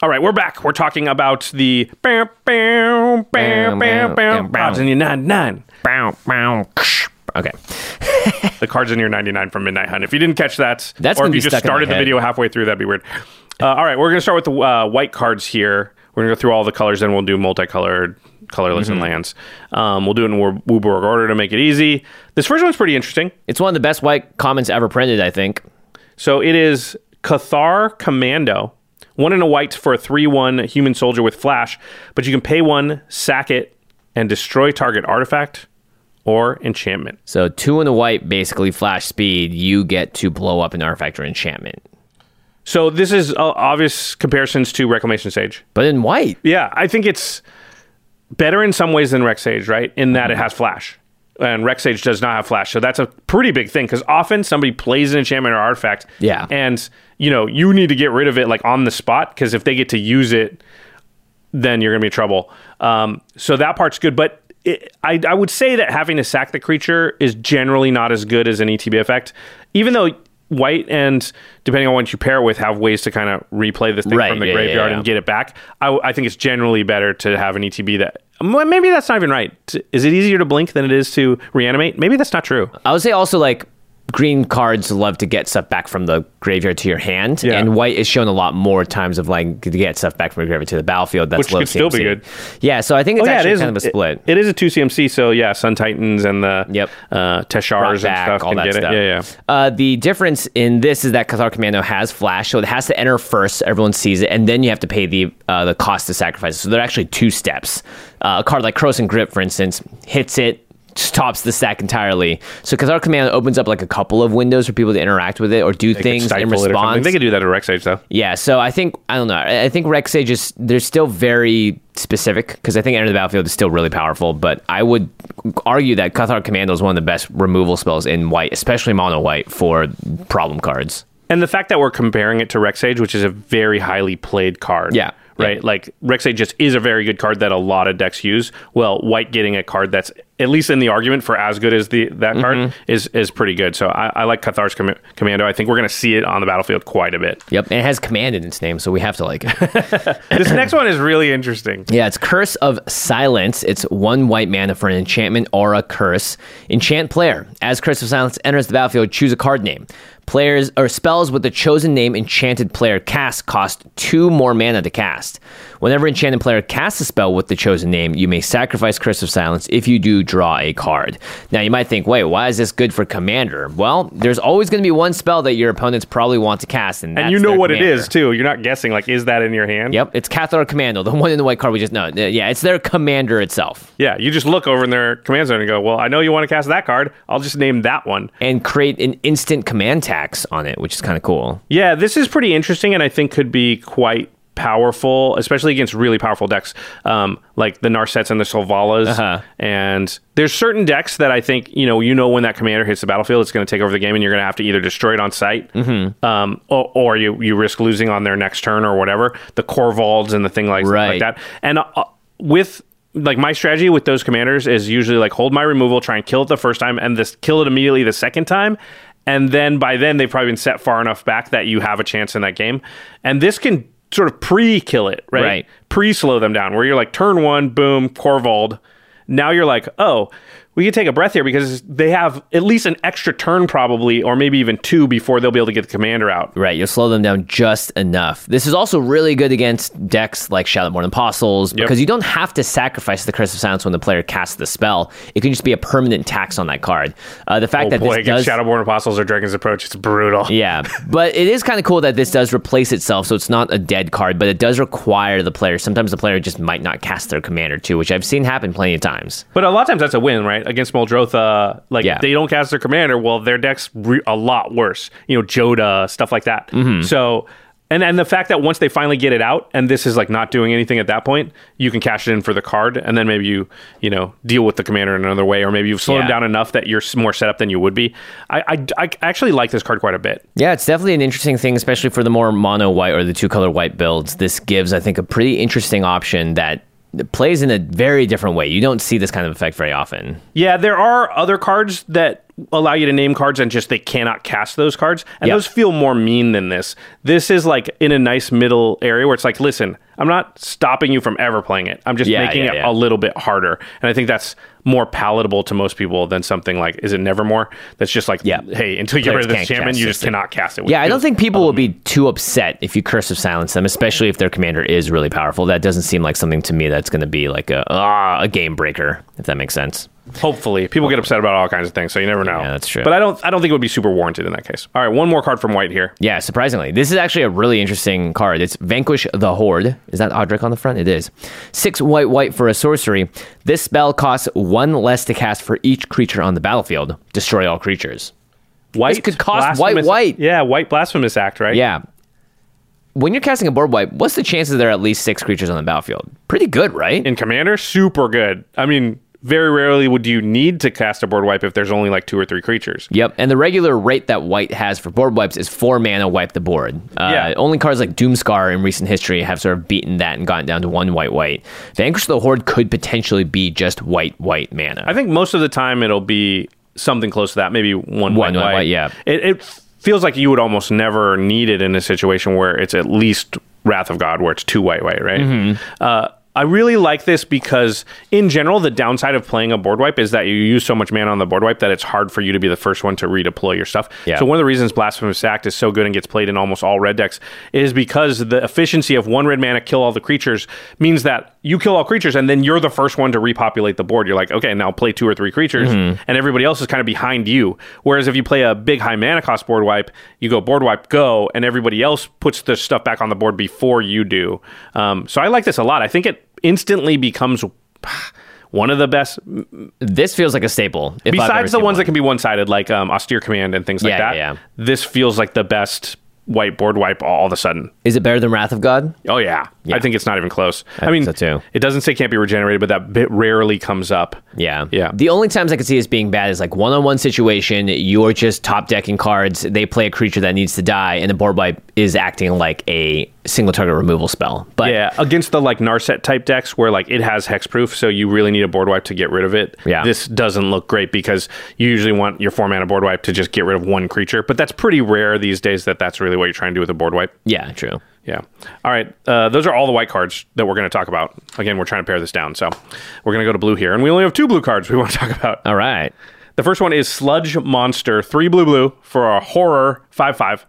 All right, we're back. We're talking about the bam, bam, bam, bam, bam, cards in your 99. Bow, bow, ksh. okay. The cards in your 99 from Midnight Hunt. If you didn't catch that, That's or gonna if you just stuck in my started the video halfway through, that'd be weird. Uh, all right, we're going to start with the uh, white cards here. We're going to go through all the colors, then we'll do multicolored, colorless, Mm-hmm. and lands. Um, we'll do it in Wu- WUBRG order to make it easy. This first one's pretty interesting. It's one of the best white comments ever printed, I think. So it is Cathar Commando, one in a white for a 3 1 human soldier with flash, but you can pay one, sack it, and destroy target artifact or enchantment. So two in the white, basically flash speed. You get to blow up an artifact or enchantment, So this is uh, obvious comparisons to Reclamation Sage. but in white. Yeah, I think it's better in some ways than Rex Sage, right? In that it has flash. And Rex Sage does not have flash. So that's a pretty big thing because often somebody plays an enchantment or artifact. Yeah. And, you know, you need to get rid of it like on the spot because if they get to use it, then you're going to be in trouble. Um, so that part's good. But it, I, I would say that having to sack the creature is generally not as good as an ETB effect, even though white and depending on what you pair it with have ways to kind of replay this thing Right, from the yeah, yeah, graveyard yeah. and get it back. I, I think it's generally better to have an ETB that maybe that's not even right. Is it easier to blink than it is to reanimate? Maybe that's not true. I would say also like green cards love to get stuff back from the graveyard to your hand, Yeah. and white is shown a lot more times of like to get stuff back from your graveyard to the battlefield. That's Which low could still be CMC. good. Yeah, so I think it's Oh, yeah, actually it is kind of a split. It, it is a two CMC, so yeah, Sun Titans and the Yep. uh, Teshars and stuff all can that get stuff. it. Yeah, yeah. Uh, the difference in this is that Cathar Commando has flash, so it has to enter first. Everyone sees it, and then you have to pay the uh, the cost to sacrifice. So there are actually two steps. Uh, a card like Krosan Grip, for instance, hits it. Stops the stack entirely. So Cathar command opens up like a couple of windows for people to interact with it or do They things in stifle it or something. response. They could do that at Rex Sage though. Yeah, so I think I don't know. I think Rex Sage is they're still very specific because I think Enter the Battlefield is still really powerful. But I would argue that Cathar Commando is one of the best removal spells in white, especially mono white for problem cards. And the fact that we're comparing it to Rex Sage, which is a very highly played card. Yeah. Right? Like Rex Sage just is a very good card that a lot of decks use. Well, white getting a card that's at least in the argument for as good as the that Mm-hmm. card is is pretty good. So I, I like Cathar's Com- Commando. I think we're going to see it on the battlefield quite a bit. Yep, and it has command in its name, so we have to like it. this next one is really interesting. Yeah, it's Curse of Silence. It's one white mana for an enchantment or a curse. Enchant player. As Curse of Silence enters the battlefield, choose a card name. Players or spells with the chosen name enchanted player cast cost two more mana to cast. Whenever enchanted player casts a spell with the chosen name, you may sacrifice Curse of Silence. If you do, draw a card. Now you might think, wait, why is this good for commander? Well, there's always going to be one spell that your opponents probably want to cast, and, And you know what it commander. is too. You're not guessing like is that in your hand? Yep, it's Cathar Commando, the one in the white card we just know. Uh, yeah, it's their commander itself. Yeah, you just look over in their command zone and go, "Well, I know you want to cast that card. I'll just name that one." and create an instant command tax on it, which is kind of cool. Yeah, this is pretty interesting, and I think could be quite powerful, especially against really powerful decks um, like the Narsets and the Solvalas. Uh-huh. And there's certain decks that I think you know, you know, when that commander hits the battlefield, it's going to take over the game, and you're going to have to either destroy it on sight, Mm-hmm. um, or, or you you risk losing on their next turn or whatever. The Korvolds and the thing like, Right. like that, and uh, with. Like my strategy with those commanders is usually like hold my removal, try and kill it the first time, and this kill it immediately the second time, and then by then they've probably been set far enough back that you have a chance in that game. And this can sort of pre-kill it, right? Right. Pre-slow them down, where you're like turn one, boom, Korvold. Now you're like, oh, we can take a breath here because they have at least an extra turn probably, or maybe even two before they'll be able to get the commander out. Right, you'll slow them down just enough. This is also really good against decks like Shadowborn Apostles because you don't have to sacrifice the Curse of Silence when the player casts the spell. It can just be a permanent tax on that card. Uh, the fact Oh that boy, this against does, Shadowborn Apostles or Dragon's Approach, it's brutal. yeah, but it is kind of cool that this does replace itself, so it's not a dead card, but it does require the player. Sometimes the player just might not cast their commander too, which I've seen happen plenty of times. But a lot of times that's a win, right? Against Muldrotha, like Yeah. they don't cast their commander. Well, their deck's re- a lot worse. You know, Joda stuff like that. Mm-hmm. So, and and the fact that once they finally get it out, and this is like not doing anything at that point, you can cash it in for the card, and then maybe you you know deal with the commander in another way, or maybe you've slowed Yeah. them down enough that you're more set up than you would be. I, I I actually like this card quite a bit. Yeah, it's definitely an interesting thing, especially for the more mono white or the two color white builds. This gives, I think, a pretty interesting option that plays in a very different way. You don't see this kind of effect very often. Yeah, there are other cards that allow you to name cards and just they cannot cast those cards. And Yep. those feel more mean than this. This is like in a nice middle area where it's like, listen, I'm not stopping you from ever playing it. I'm just Yeah, making yeah, it yeah. a little bit harder. And I think that's more palatable to most people than something like, is it Nevermore? That's just like, Yeah. hey, until you get rid of this champion, you just cannot cast it. Yeah, I don't think people will be too upset if you curse of silence them, especially if their commander is really powerful. That doesn't seem like something to me that's going to be like a ah, a game breaker, if that makes sense. Hopefully, people get upset about all kinds of things, so you never know. Yeah, that's true. But I don't, I don't think it would be super warranted in that case. All right, one more card from White here. Yeah, surprisingly. This is actually a really interesting card. It's Vanquish the Horde. Is that Odric on the front? It is. Six white white for a sorcery. This spell costs one less to cast for each creature on the battlefield. Destroy all creatures. White could cost white, white. Yeah, white blasphemous act, right? Yeah. When you're casting a board wipe, what's the chances there are at least six creatures on the battlefield? Pretty good, right? in commander super good i mean very rarely would you need to cast a board wipe if there's only like two or three creatures Yep, and the regular rate that white has for board wipes is four mana wipe the board. Uh, Yeah. Only cards like Doomskar in recent history have sort of beaten that and gotten down to one white white. Vanquish the Horde could potentially be just white white mana. i think most of the time it'll be something close to that maybe one, One white, white white, yeah. it, it feels like you would almost never need it in a situation where it's at least wrath of god where it's two white white right Mm-hmm. uh, I really like this because, in general, the downside of playing a board wipe is that you use so much mana on the board wipe that it's hard for you to be the first one to redeploy your stuff. Yeah. So one of the reasons Blasphemous Act is so good and gets played in almost all red decks is because the efficiency of one red mana kill all the creatures means that you kill all creatures and then you're the first one to repopulate the board. You're like, okay, now play two or three creatures, Mm-hmm. and everybody else is kind of behind you. Whereas if you play a big high mana cost board wipe, you go board wipe, go, and everybody else puts the stuff back on the board before you do. Um, so I like this a lot. I think it instantly becomes one of the best this feels like a staple. besides the ones one. that can be one sided, like um, austere command and things like Yeah, that. yeah, yeah. This feels like the best whiteboard wipe all of a sudden. Is it better than Wrath of God? Oh yeah, I think it's not even close. I, think mean, so, too. it doesn't say can't be regenerated, but that bit rarely comes up. Yeah. Yeah. The only times I could see this being bad is like one on one situation, you're just top decking cards, they play a creature that needs to die, and the board wipe is acting like a single target removal spell. But Yeah, against the like Narset type decks where like it has hexproof, so you really need a board wipe to get rid of it. Yeah. This doesn't look great because you usually want your four mana board wipe to just get rid of one creature, but that's pretty rare these days that that's really what you're trying to do with a board wipe. yeah, true. Yeah. All right. Uh, those are all the white cards that we're going to talk about. Again, we're trying to pare this down, so we're going to go to blue here, and we only have two blue cards we want to talk about. All right. The first one is Sludge Monster, three blue blue for a horror five five.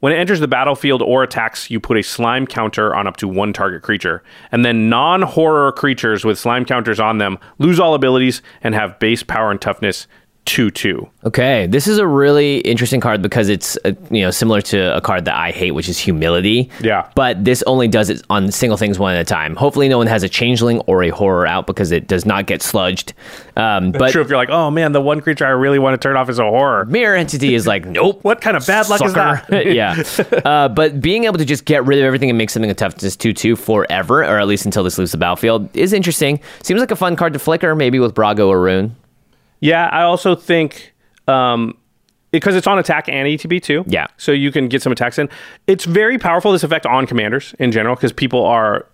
When it enters the battlefield or attacks, you put a slime counter on up to one target creature. And then non horror creatures with slime counters on them lose all abilities and have base power and toughness 2 2. Okay, this is a really interesting card because it's uh, you know similar to a card that I hate, which is humility. Yeah. But this only does it on single things one at a time. Hopefully, no one has a changeling or a horror out because it does not get sludged. Um, but True, if you're like, oh man, the one creature I really want to turn off is a horror. mirror entity is like, nope. What kind of bad luck is Sucker. that? yeah. Uh, but being able to just get rid of everything and make something a toughness 2 2 forever, or at least until this leaves the battlefield, is interesting. Seems like a fun card to flicker, maybe with Brago or Roon. Yeah, I also think um, because it's on attack and ETB too. Yeah. So you can get some attacks in. It's very powerful, this effect on commanders in general, because people are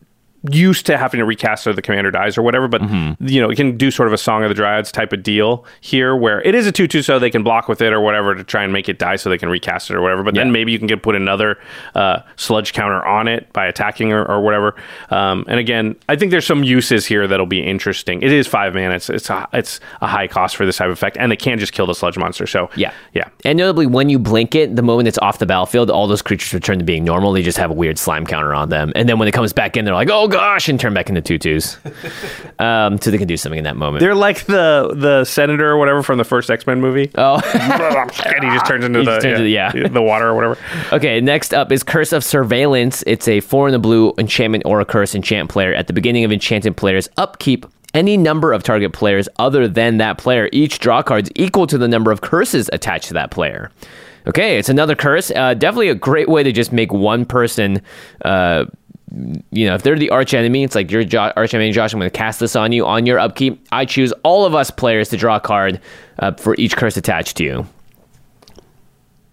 used to having to recast so the commander dies or whatever, but you know, it can do sort of a Song of the Dryads type of deal here where it is a 2 2 so they can block with it or whatever to try and make it die so they can recast it or whatever. But then maybe you can get put another uh, sludge counter on it by attacking or, or whatever. Um, and again, I think there's some uses here that'll be interesting. It is five mana, it's, it's, a, it's a high cost for this type of effect, and they can just kill the sludge monster. So, Yeah. yeah. And notably, when you blink it, the moment it's off the battlefield, all those creatures return to being normal. They just have a weird slime counter on them. And then when it comes back in, they're like, oh gosh, and turn back into tutus. um, so they can do something in that moment. They're like the the senator or whatever from the first X Men movie. oh, and he just turns into He the, just turns yeah, into- yeah. the water or whatever. Okay, next up is Curse of Surveillance. It's a four in the blue enchantment or a curse enchant player. At the beginning of enchanted players' upkeep, any number of target players other than that player each draw cards equal to the number of curses attached to that player. Okay, it's another curse. Uh, definitely a great way to just make one person. Uh, you know, if they're the arch enemy, it's like your jo- arch enemy, Josh. I'm going to cast this on you on your upkeep. I choose all of us players to draw a card uh, for each curse attached to you.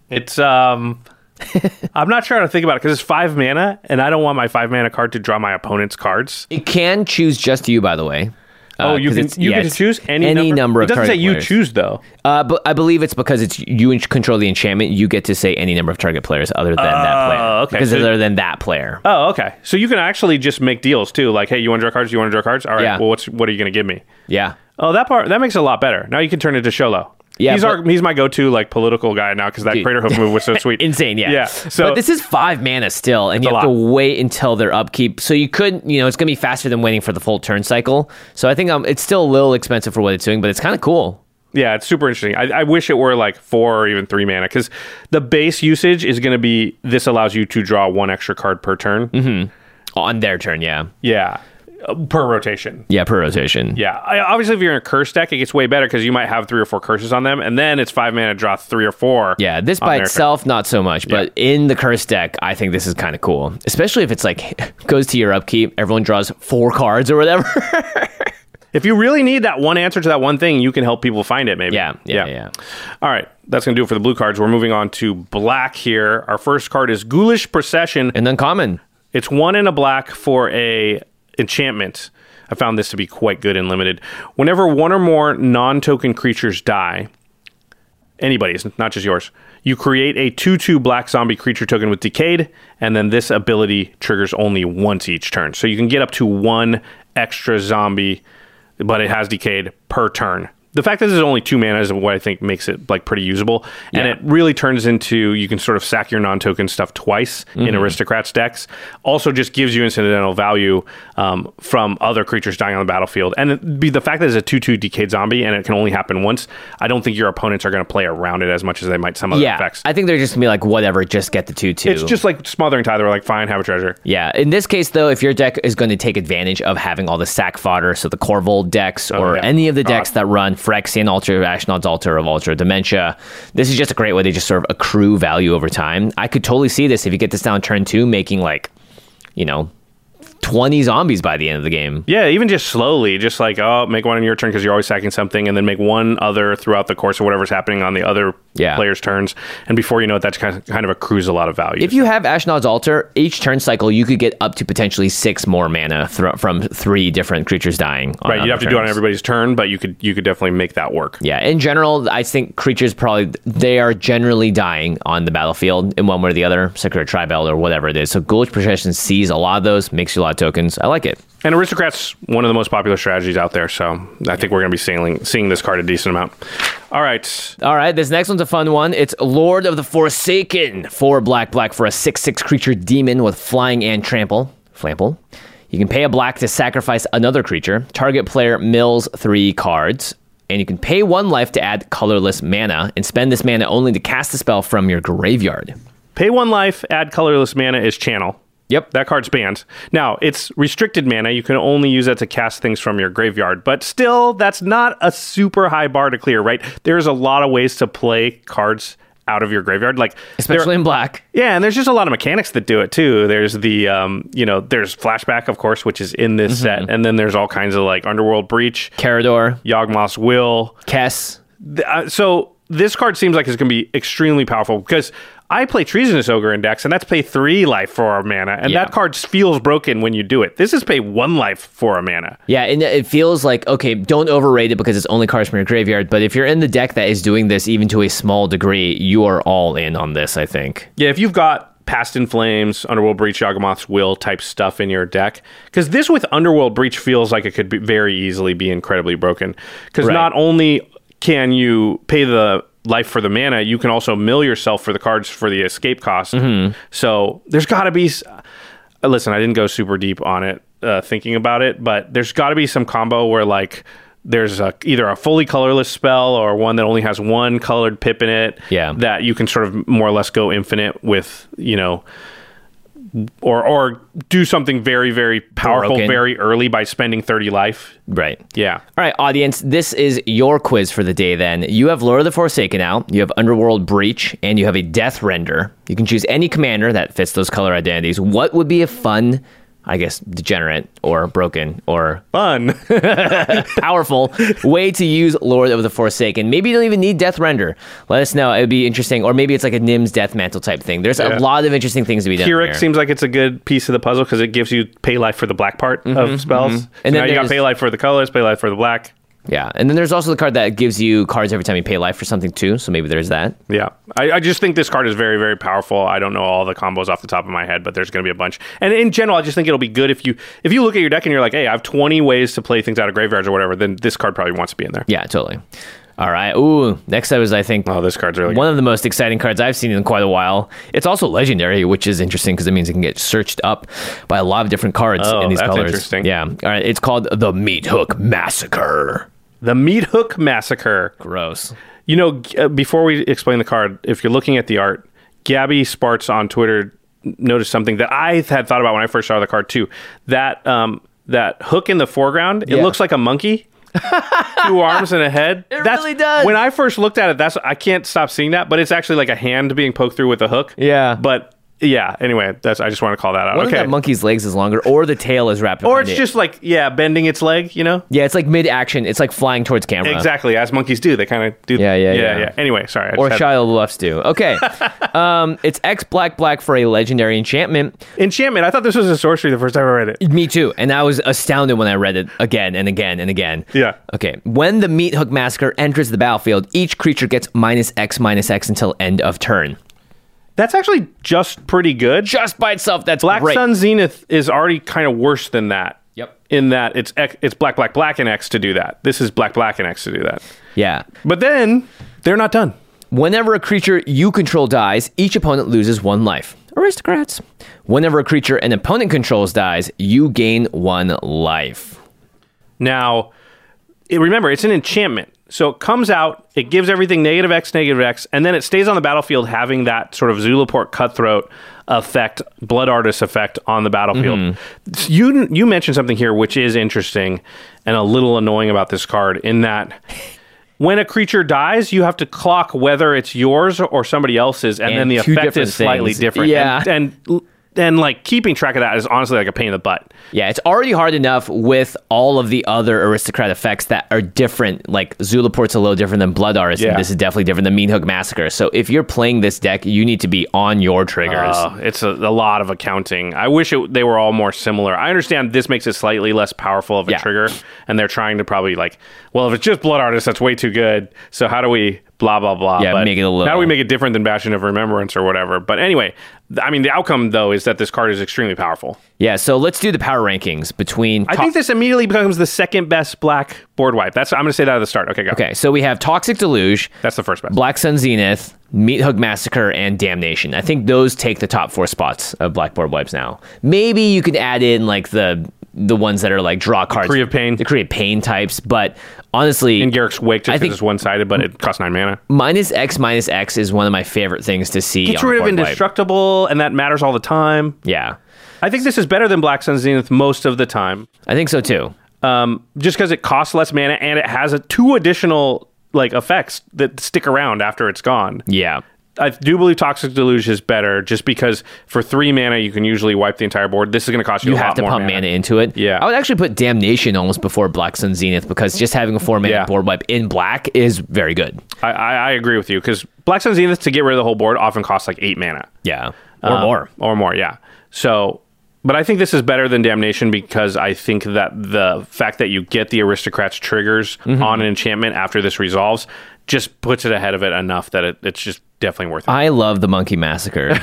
It's um, I'm not sure how to think about it because it's five mana, and I don't want my five mana card to draw my opponent's cards. It can choose just you, by the way. Oh, Uh, you 'cause can you yeah, can choose any, any number, of It doesn't say target you players. choose though. Uh, but I believe it's because it's you in- control the enchantment. You get to say any number of target players other than that player. Oh, okay. Because So- other than that player. Oh, okay. So you can actually just make deals too. Like, hey, you want to draw cards? You want to draw cards? All right. Yeah. Well, what's what are you going to give me? Yeah. Oh, that part that makes it a lot better. Now you can turn it to Sholo. Yeah, he's but- our he's my go-to like political guy now because that Dude. crater hoof move was so sweet. Insane, yeah. Yeah. So but this is five mana still, and you have to wait until their upkeep. So you could, you know, it's going to be faster than waiting for the full turn cycle. So I think um, it's still a little expensive for what it's doing, but it's kind of cool. Yeah, it's super interesting. I, I wish it were like four or even three mana because the base usage is going to be this allows you to draw one extra card per turn. Mm-hmm. On their turn, yeah. Yeah, per rotation. Yeah, per rotation. Yeah, I, obviously if you're in a curse deck, it gets way better because you might have three or four curses on them, and then it's five mana draw three or four. Yeah, this by their turn. itself, not so much. But in the curse deck, I think this is kind of cool. Especially if it's like goes to your upkeep, everyone draws four cards or whatever. If you really need that one answer to that one thing, you can help people find it. Maybe. yeah, yeah, yeah. All right, that's gonna do it for the blue cards. We're moving on to black here. Our first card is Ghoulish Procession. And uncommon. It's one in a black for a enchantment. I found this to be quite good and limited. Whenever one or more non-token creatures die, anybody's, not just yours, you create a 2-2 black zombie creature token with Decayed, and then this ability triggers only once each turn. So you can get up to one extra zombie, but it has Decayed per turn. The fact that there's only two mana is what I think makes it like pretty usable, and it really turns into you can sort of sack your non-token stuff twice in Mm-hmm. aristocrats decks. Also, just gives you incidental value um, from other creatures dying on the battlefield, and be the fact that it's a two-two decayed zombie and it can only happen once. I don't think your opponents are going to play around it as much as they might some other Yeah, effects. I think they're just gonna be like, whatever, just get the two two. it's just like smothering tithe. They're like, fine, have a treasure. Yeah, in this case though, if your deck is going to take advantage of having all the sack fodder, so the Korvold decks or Oh, yeah. any of the God. decks that run Phyrexian Altar, Ashnod's Altar, of Ultra Dementia, this is just a great way to just sort of accrue value over time. I could totally see this if you get this down turn two, making like, you know, twenty zombies by the end of the game. Yeah, even just slowly, just like oh, make one in your turn because you're always sacking something, and then make one other throughout the course of whatever's happening on the other Yeah. players' turns, and before you know it, that's kind of, kind of accrues a lot of value. If you have Ashnod's Altar, each turn cycle you could get up to potentially six more mana thr from three different creatures dying. on right, you'd have to do it on everybody's turn, but you could you could definitely make that work. Yeah, in general, I think creatures probably they are generally dying on the battlefield in one way or the other, Secret Tribal or whatever it is. So Ghoulish Procession sees a lot of those, makes you a lot of tokens. I like it. And aristocrats one of the most popular strategies out there, so I think we're going to be seeing seeing this card a decent amount. All right, All right, this next one's a fun one. It's Lord of the Forsaken, four black black for a six six creature demon with flying and trample, flample. You can pay a black to sacrifice another creature. Target player mills three cards. And you can pay one life to add colorless mana and spend this mana only to cast the spell from your graveyard. pay one life, add colorless mana is channel. Yep. That card's banned. Now, it's restricted mana. You can only use that to cast things from your graveyard, but still, that's not a super high bar to clear, right? There's a lot of ways to play cards out of your graveyard. Like, Especially in black. Yeah, and there's just a lot of mechanics that do it too. There's the, um, you know, there's flashback, of course, which is in this set, and then there's all kinds of like Underworld Breach, Karador, Yawgmoth's Will. Kess. Uh, so this card seems like it's going to be extremely powerful because I play Treasonous Ogre Index, and that's pay three life for a mana, and Yeah. that card feels broken when you do it. This is pay one life for a mana. Yeah, and it feels like okay, don't overrate it because it's only cards from your graveyard. But if you're in the deck that is doing this even to a small degree, you are all in on this. I think. Yeah, if you've got Past in Flames, Underworld Breach, Yawgmoth's Will type stuff in your deck, because this with Underworld Breach feels like it could be very easily be incredibly broken. Because Right. not only can you pay the life for the mana, you can also mill yourself for the cards for the escape cost. So there's got to be. s- uh, Listen, I didn't go super deep on it, uh, thinking about it, but there's got to be some combo where like. There's a, either a fully colorless spell or one that only has one colored pip in it. Yeah. That you can sort of more or less go infinite with, you know, or or do something very very powerful Broken. very early by spending 30 life. Right. Yeah. All right, audience, this is your quiz for the day then. You have Lord of the Forsaken out, you have Underworld Breach, and you have a Deathrender. You can choose any commander that fits those color identities. What would be a fun, I guess, degenerate or broken or Fun. powerful way to use Lord of the Forsaken? Maybe you don't even need Deathrender. Let us know. It would be interesting. Or maybe it's like a Nim's Death Mantle type thing. There's Yeah. a lot of interesting things to be done. K'rrik here. seems like it's a good piece of the puzzle because it gives you pay life for the black part of mm-hmm, spells. Mm-hmm. And And then now you got pay life for the colors, pay life for the black. Yeah. And then there's also the card that gives you cards every time you pay life for something too. So maybe there's that. Yeah, I, I just think this card is very, very powerful. I don't know all the combos off the top of my head, but there's going to be a bunch. And in general, I just think it'll be good if you if you look at your deck and you're like, hey, I have 20 ways to play things out of graveyards or whatever. Then this card probably wants to be in there. Yeah, totally. All right. Ooh, next up is I think Oh, this card's really one of the most exciting cards I've seen in quite a while. It's also legendary, which is interesting because it means it can get searched up by a lot of different cards Oh, in these that's colors. interesting. Yeah. All right. It's called the Meat Hook Massacre. The Meat Hook Massacre. Gross. You know, uh, before we explain the card, if you're looking at the art, Gabby Sparts on Twitter noticed something that I had thought about when I first saw the card too. That um, that hook in the foreground, it Yeah. looks like a monkey. Two arms and a head. It really does. When I first looked at it, that's I can't stop seeing that, but it's actually like a hand being poked through with a hook. Yeah. But yeah, anyway, that's I just want to call that out. One okay. that monkey's legs is longer, or the tail is wrapped. or it's it. just like yeah, bending its leg, you know? yeah, it's like mid action. It's like flying towards camera. Exactly, as monkeys do. They kind of do. Yeah, yeah, yeah, yeah. Anyway, sorry. I Or had- Shia LaBeouf's do. Okay. um, it's X black black for a legendary enchantment. Enchantment. I thought this was a sorcery the first time I read it. Me too. And I was astounded when I read it again and again and again. Yeah. Okay. When the Meat Hook Massacre enters the battlefield, each creature gets minus X minus X until end of turn. That's actually just pretty good. Just by itself, that's Black great. Sun Zenith is already kind of worse than that. Yep. In that it's X, it's black, black, black, and X to do that. This is black, black, and X to do that. Yeah. But then they're not done. Whenever a creature you control dies, each opponent loses one life. Aristocrats. Whenever a creature an opponent controls dies, you gain one life. Now, remember, it's an enchantment. So it comes out, it gives everything negative X, negative X, and then it stays on the battlefield having that sort of Zulaport cutthroat effect, blood artist effect on the battlefield. Mm-hmm. You you mentioned something here which is interesting and a little annoying about this card in that when a creature dies, you have to clock whether it's yours or somebody else's, and, And then the effect is slightly things. different. Yeah. And, and and like keeping track of that is honestly like a pain in the butt. Yeah, it's already hard enough with all of the other aristocrat effects that are different. Like Zulaport's a little different than Blood Artist, Yeah. and this is definitely different than Meat Hook Massacre. So if you're playing this deck, you need to be on your triggers. Oh, it's a, a lot of accounting. I wish it, they were all more similar. I understand this makes it slightly less powerful of a Yeah. trigger, and they're trying to probably like, well, if it's just Blood Artist, that's way too good. So how do we blah blah blah? Yeah, make it a little- How do we make it different than Bastion of Remembrance or whatever? But anyway, I mean, the outcome though is that this card is extremely powerful. yeah, so let's do the power rankings between. I think this immediately becomes the second best black board wipe. That's I'm going to say that at the start. Okay, go. okay, so we have Toxic Deluge, that's the first best. Black Sun Zenith, Meat Hook Massacre, and Damnation. I think those take the top four spots of Blackboard wipes now. Maybe you could add in like the the ones that are like draw cards, Decree of Pain. the of Pain types. But honestly, And Garruk's Wake just I think- it's one sided, but it costs nine mana. minus X minus X is one of my favorite things to see. Gets a rid of board wipe. indestructible, and that matters all the time. Yeah, I think this is better than Black Sun Zenith most of the time, I think so too. um, just because it costs less mana and it has a, two additional like effects that stick around after it's gone. Yeah. I do believe Toxic Deluge is better just because for three mana you can usually wipe the entire board. This is going to cost you, You a have to pump mana. into it. Yeah. I would actually put Damnation almost before Black Sun Zenith because just having a four mana Yeah. board wipe in black is very good. I, I, I agree with you because Black Sun Zenith to get rid of the whole board often costs like eight mana. Yeah. Or Uh, more. Or more, yeah. So, but I think this is better than Damnation because I think that the fact that you get the Aristocrats triggers Mm-hmm. on an enchantment after this resolves just puts it ahead of it enough that it, it's just definitely worth it. I love the Monkey Massacre.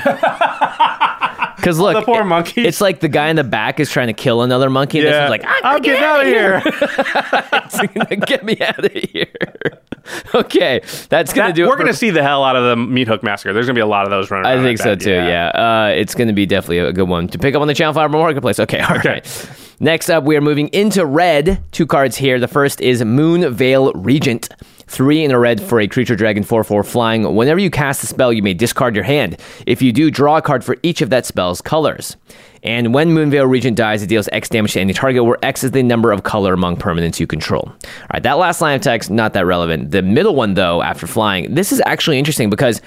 Because look, the poor it- monkeys. It's like the guy in the back is trying to kill another monkey, and this is like, I'm I'm getting out of here. here. Get me out of here. okay, that's gonna That- do. it we're for- going to see the hell out of the Meat Hook Massacre. There's going to be a lot of those running I think so too. Yeah, Uh, it's going to be definitely a good one to pick up on the Channel Fireball Marketplace. Okay, all right. Next up, we are moving into red. Two cards here. The first is Moonveil Regent. Three in a red for a creature dragon 4 4 flying. Whenever you cast a spell, you may discard your hand. If you do, draw a card for each of that spell's colors. And when Moonveil Regent dies, it deals X damage to any target, where X is the number of color among permanents you control. All right, that last line of text, not that relevant. The middle one, though, after flying, this is actually interesting because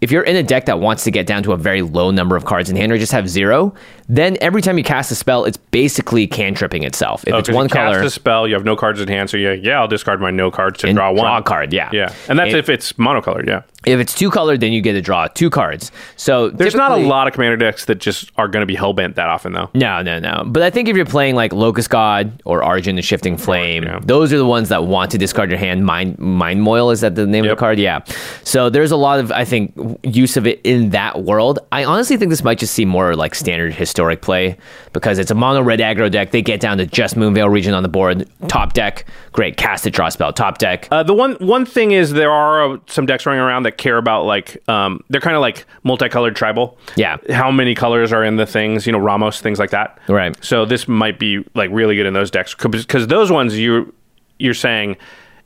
if you're in a deck that wants to get down to a very low number of cards in hand or just have zero, then every time you cast a spell, it's basically cantripping itself. If Oh, it's one you cast color, a spell, you have no cards in hand, so yeah, yeah, I'll discard my no cards to and draw one. draw a card, yeah. Yeah, and that's And if it's monocolored. Yeah, if it's two colored, then you get to draw two cards. So there's not a lot of commander decks that just are going to be hellbent that often, though. No, no, no. But I think if you're playing like Locust God or Argent the Shifting Flame, Yeah. those are the ones that want to discard your hand. Mind Mind Moil is that the name Yep. of the card? Yeah. So there's a lot of I think use of it in that world. I honestly think this might just seem more like standard historic play because it's a mono red aggro deck. They get down to just Moonveil Regent on the board. Top deck, great. Cast it, draw spell. Top deck. Uh, the one one thing is there are uh, some decks running around that care about like um, they're kind of like multicolored tribal. Yeah. how many colors are in the things? You know, Ramos things like that. Right. So this might be like really good in those decks because those ones you you're saying.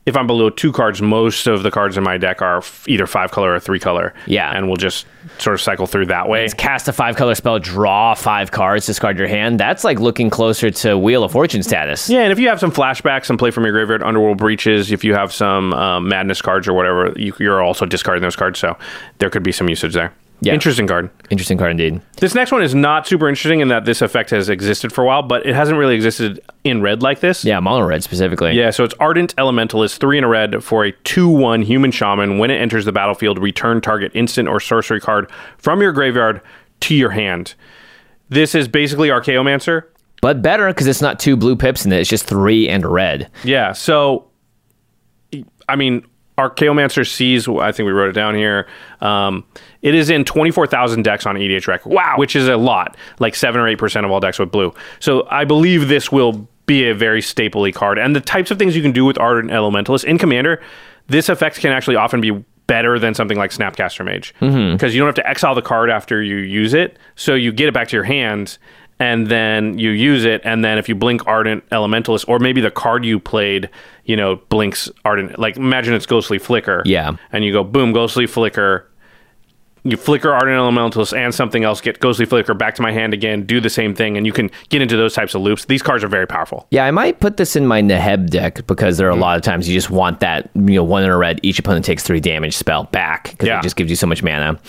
If I'm below two cards, most of the cards in my deck are f- either five color or three color. Yeah. and we'll just sort of cycle through that way. Cast a five color spell, draw five cards, discard your hand. That's like looking closer to Wheel of Fortune status. Yeah, and if you have some flashbacks and play from your graveyard, Underworld Breaches, if you have some um, Madness cards or whatever, you, you're also discarding those cards, so there could be some usage there. Yeah. Interesting card. Interesting card indeed. This next one is not super interesting in that this effect has existed for a while, but it hasn't really existed in red like this. Yeah, mono red specifically. Yeah, so it's Ardent Elementalist, three in a red for a 2 1 human shaman. When it enters the battlefield, return target instant or sorcery card from your graveyard to your hand. This is basically Archaeomancer. But better because it's not two blue pips in it. It's just three and red. Yeah. So, I mean, Archaeomancer sees. I think we wrote it down here. Um, it is in twenty four thousand decks on EDHREC. Wow, which is a lot, like seven or eight percent of all decks with blue. So I believe this will be a very stapley card. And the types of things you can do with Ardent Elementalist in Commander, this effect can actually often be better than something like Snapcaster Mage mm-hmm. because you don't have to exile the card after you use it, so you get it back to your hand and then you use it and then if you blink ardent elementalist or maybe the card you played you know blinks ardent like imagine it's ghostly flicker Yeah. and you go boom ghostly flicker you flicker ardent elementalist and something else get ghostly flicker back to my hand again do the same thing and you can get into those types of loops these cards are very powerful Yeah, I might put this in my Neheb deck because there are a lot of times you just want that, you know, one in a red, each opponent takes three damage spell back because Yeah. it just gives you so much mana.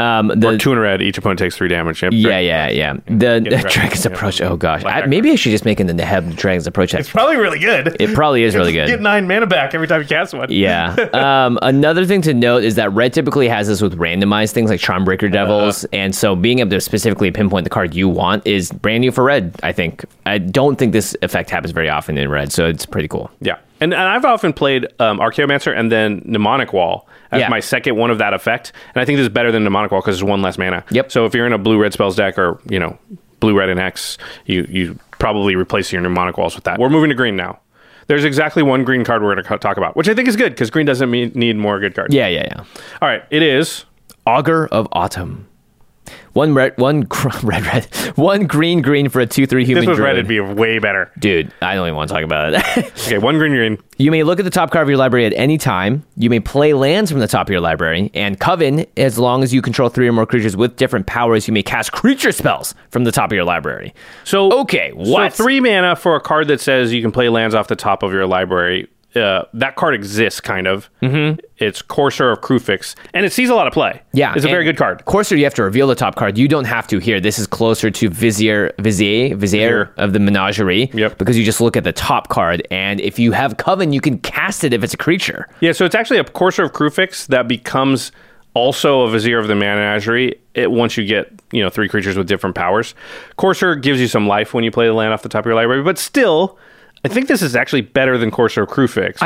Um, the, or two in a red each opponent takes three damage Yep. yeah, yeah, yeah. The, Get it Dragon's right. Approach. Oh gosh, I, maybe I should just make in the Neheb Dragon's Approach deck. probably really good It probably is really good. get nine mana back every time you cast one Yeah. Um, another thing to note is that red typically has this with randomized things like Charmbreaker Devils, and so being able to specifically pinpoint the card you want is brand new for red. I think. I don't think this effect happens very often in red, so it's pretty cool. Yeah. And, and I've often played um, Archaeomancer and then Mnemonic Wall as Yeah. my second one of that effect. And I think this is better than Mnemonic Wall because it's one less mana. Yep. So if you're in a blue red spells deck or, you know, blue red and X, you, you probably replace your Mnemonic Walls with that. We're moving to green now. There's exactly one green card we're going to talk about, which I think is good because green doesn't mean, need more good cards. Yeah, yeah, yeah. All right. It is. Augur of Autumn. One red, one gr- red, red, one green, green for a two-three human. This was red, it'd be way better. Dude, I don't even want to talk about it. Okay. One green, green. you may look at the top card of your library at any time. You may play lands from the top of your library. And Coven, as long as you control three or more creatures with different powers, you may cast creature spells from the top of your library. So Okay, what? So three mana for a card that says you can play lands off the top of your library. Uh, that card exists kind of. Mm-hmm. It's Courser of Kruphix, and it sees a lot of play. Yeah, it's a very good card. Courser, you have to reveal the top card. You don't have to here. This is closer to Vizier, Vizier, Vizier Vizier. of the Menagerie. Yep. Because you just look at the top card, and if you have Coven, you can cast it if it's a creature. Yeah, so it's actually a Courser of Kruphix that becomes also a Vizier of the Menagerie it, once you get you know three creatures with different powers. Courser gives you some life when you play the land off the top of your library, but still, I think this is actually better than Courser of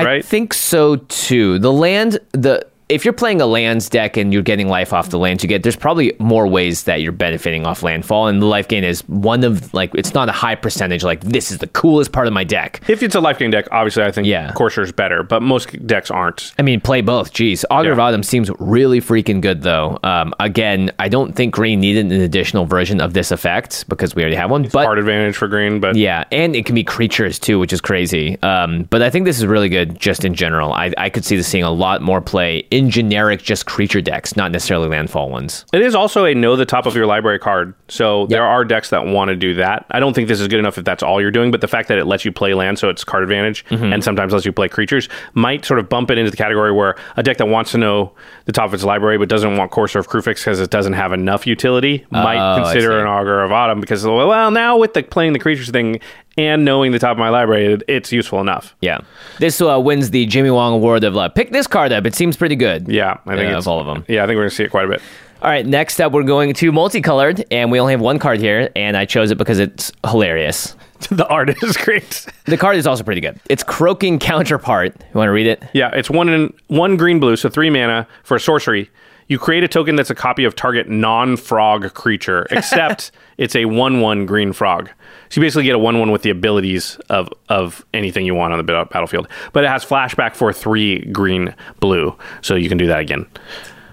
right? I think so too. The land, the if you're playing a lands deck and you're getting life off the lands you get, there's probably more ways that you're benefiting off landfall, and the life gain is one of like it's not a high percentage. Like this is the coolest part of my deck. if it's a life gain deck, obviously I think Yeah. Courser is better, but most decks aren't. I mean, play both. Jeez, Augur of Yeah. Autumn seems really freaking good, though. Um, again, I don't think Green needed an additional version of this effect because we already have one. But Card advantage for green, but yeah, and it can be creatures too, which is crazy. Um, but I think this is really good just in general. I, I could see this seeing a lot more play in generic, just creature decks, not necessarily landfall ones. It is also a know the top of your library card. So there are decks that want to do that. I don't think this is good enough if that's all you're doing, but the fact that it lets you play land, so it's card advantage, Mm-hmm. and sometimes lets you play creatures, might sort of bump it into the category where a deck that wants to know the top of its library but doesn't want Courser of Kruphix because it doesn't have enough utility might Oh, consider an Augur of Autumn because, well, now with the playing the creatures thing and knowing the top of my library, it- it's useful enough. Yeah, this uh, wins the Jimmy Wong Award of uh, pick this card up. It seems pretty good. Yeah, I think Yeah, it's all of them. Yeah, I think we're going to see it quite a bit. All right, next up, we're going to multicolored, and we only have one card here, and I chose it because it's hilarious. the art is great. The card is also pretty good. It's Croaking Counterpart. You want to read it? Yeah, it's one in one green blue, so three mana for a sorcery. You create a token that's a copy of target non-frog creature, except it's a one-one green frog. So you basically get a one-one with the abilities of of anything you want on the battlefield. But it has flashback for three green blue, so you can do that again.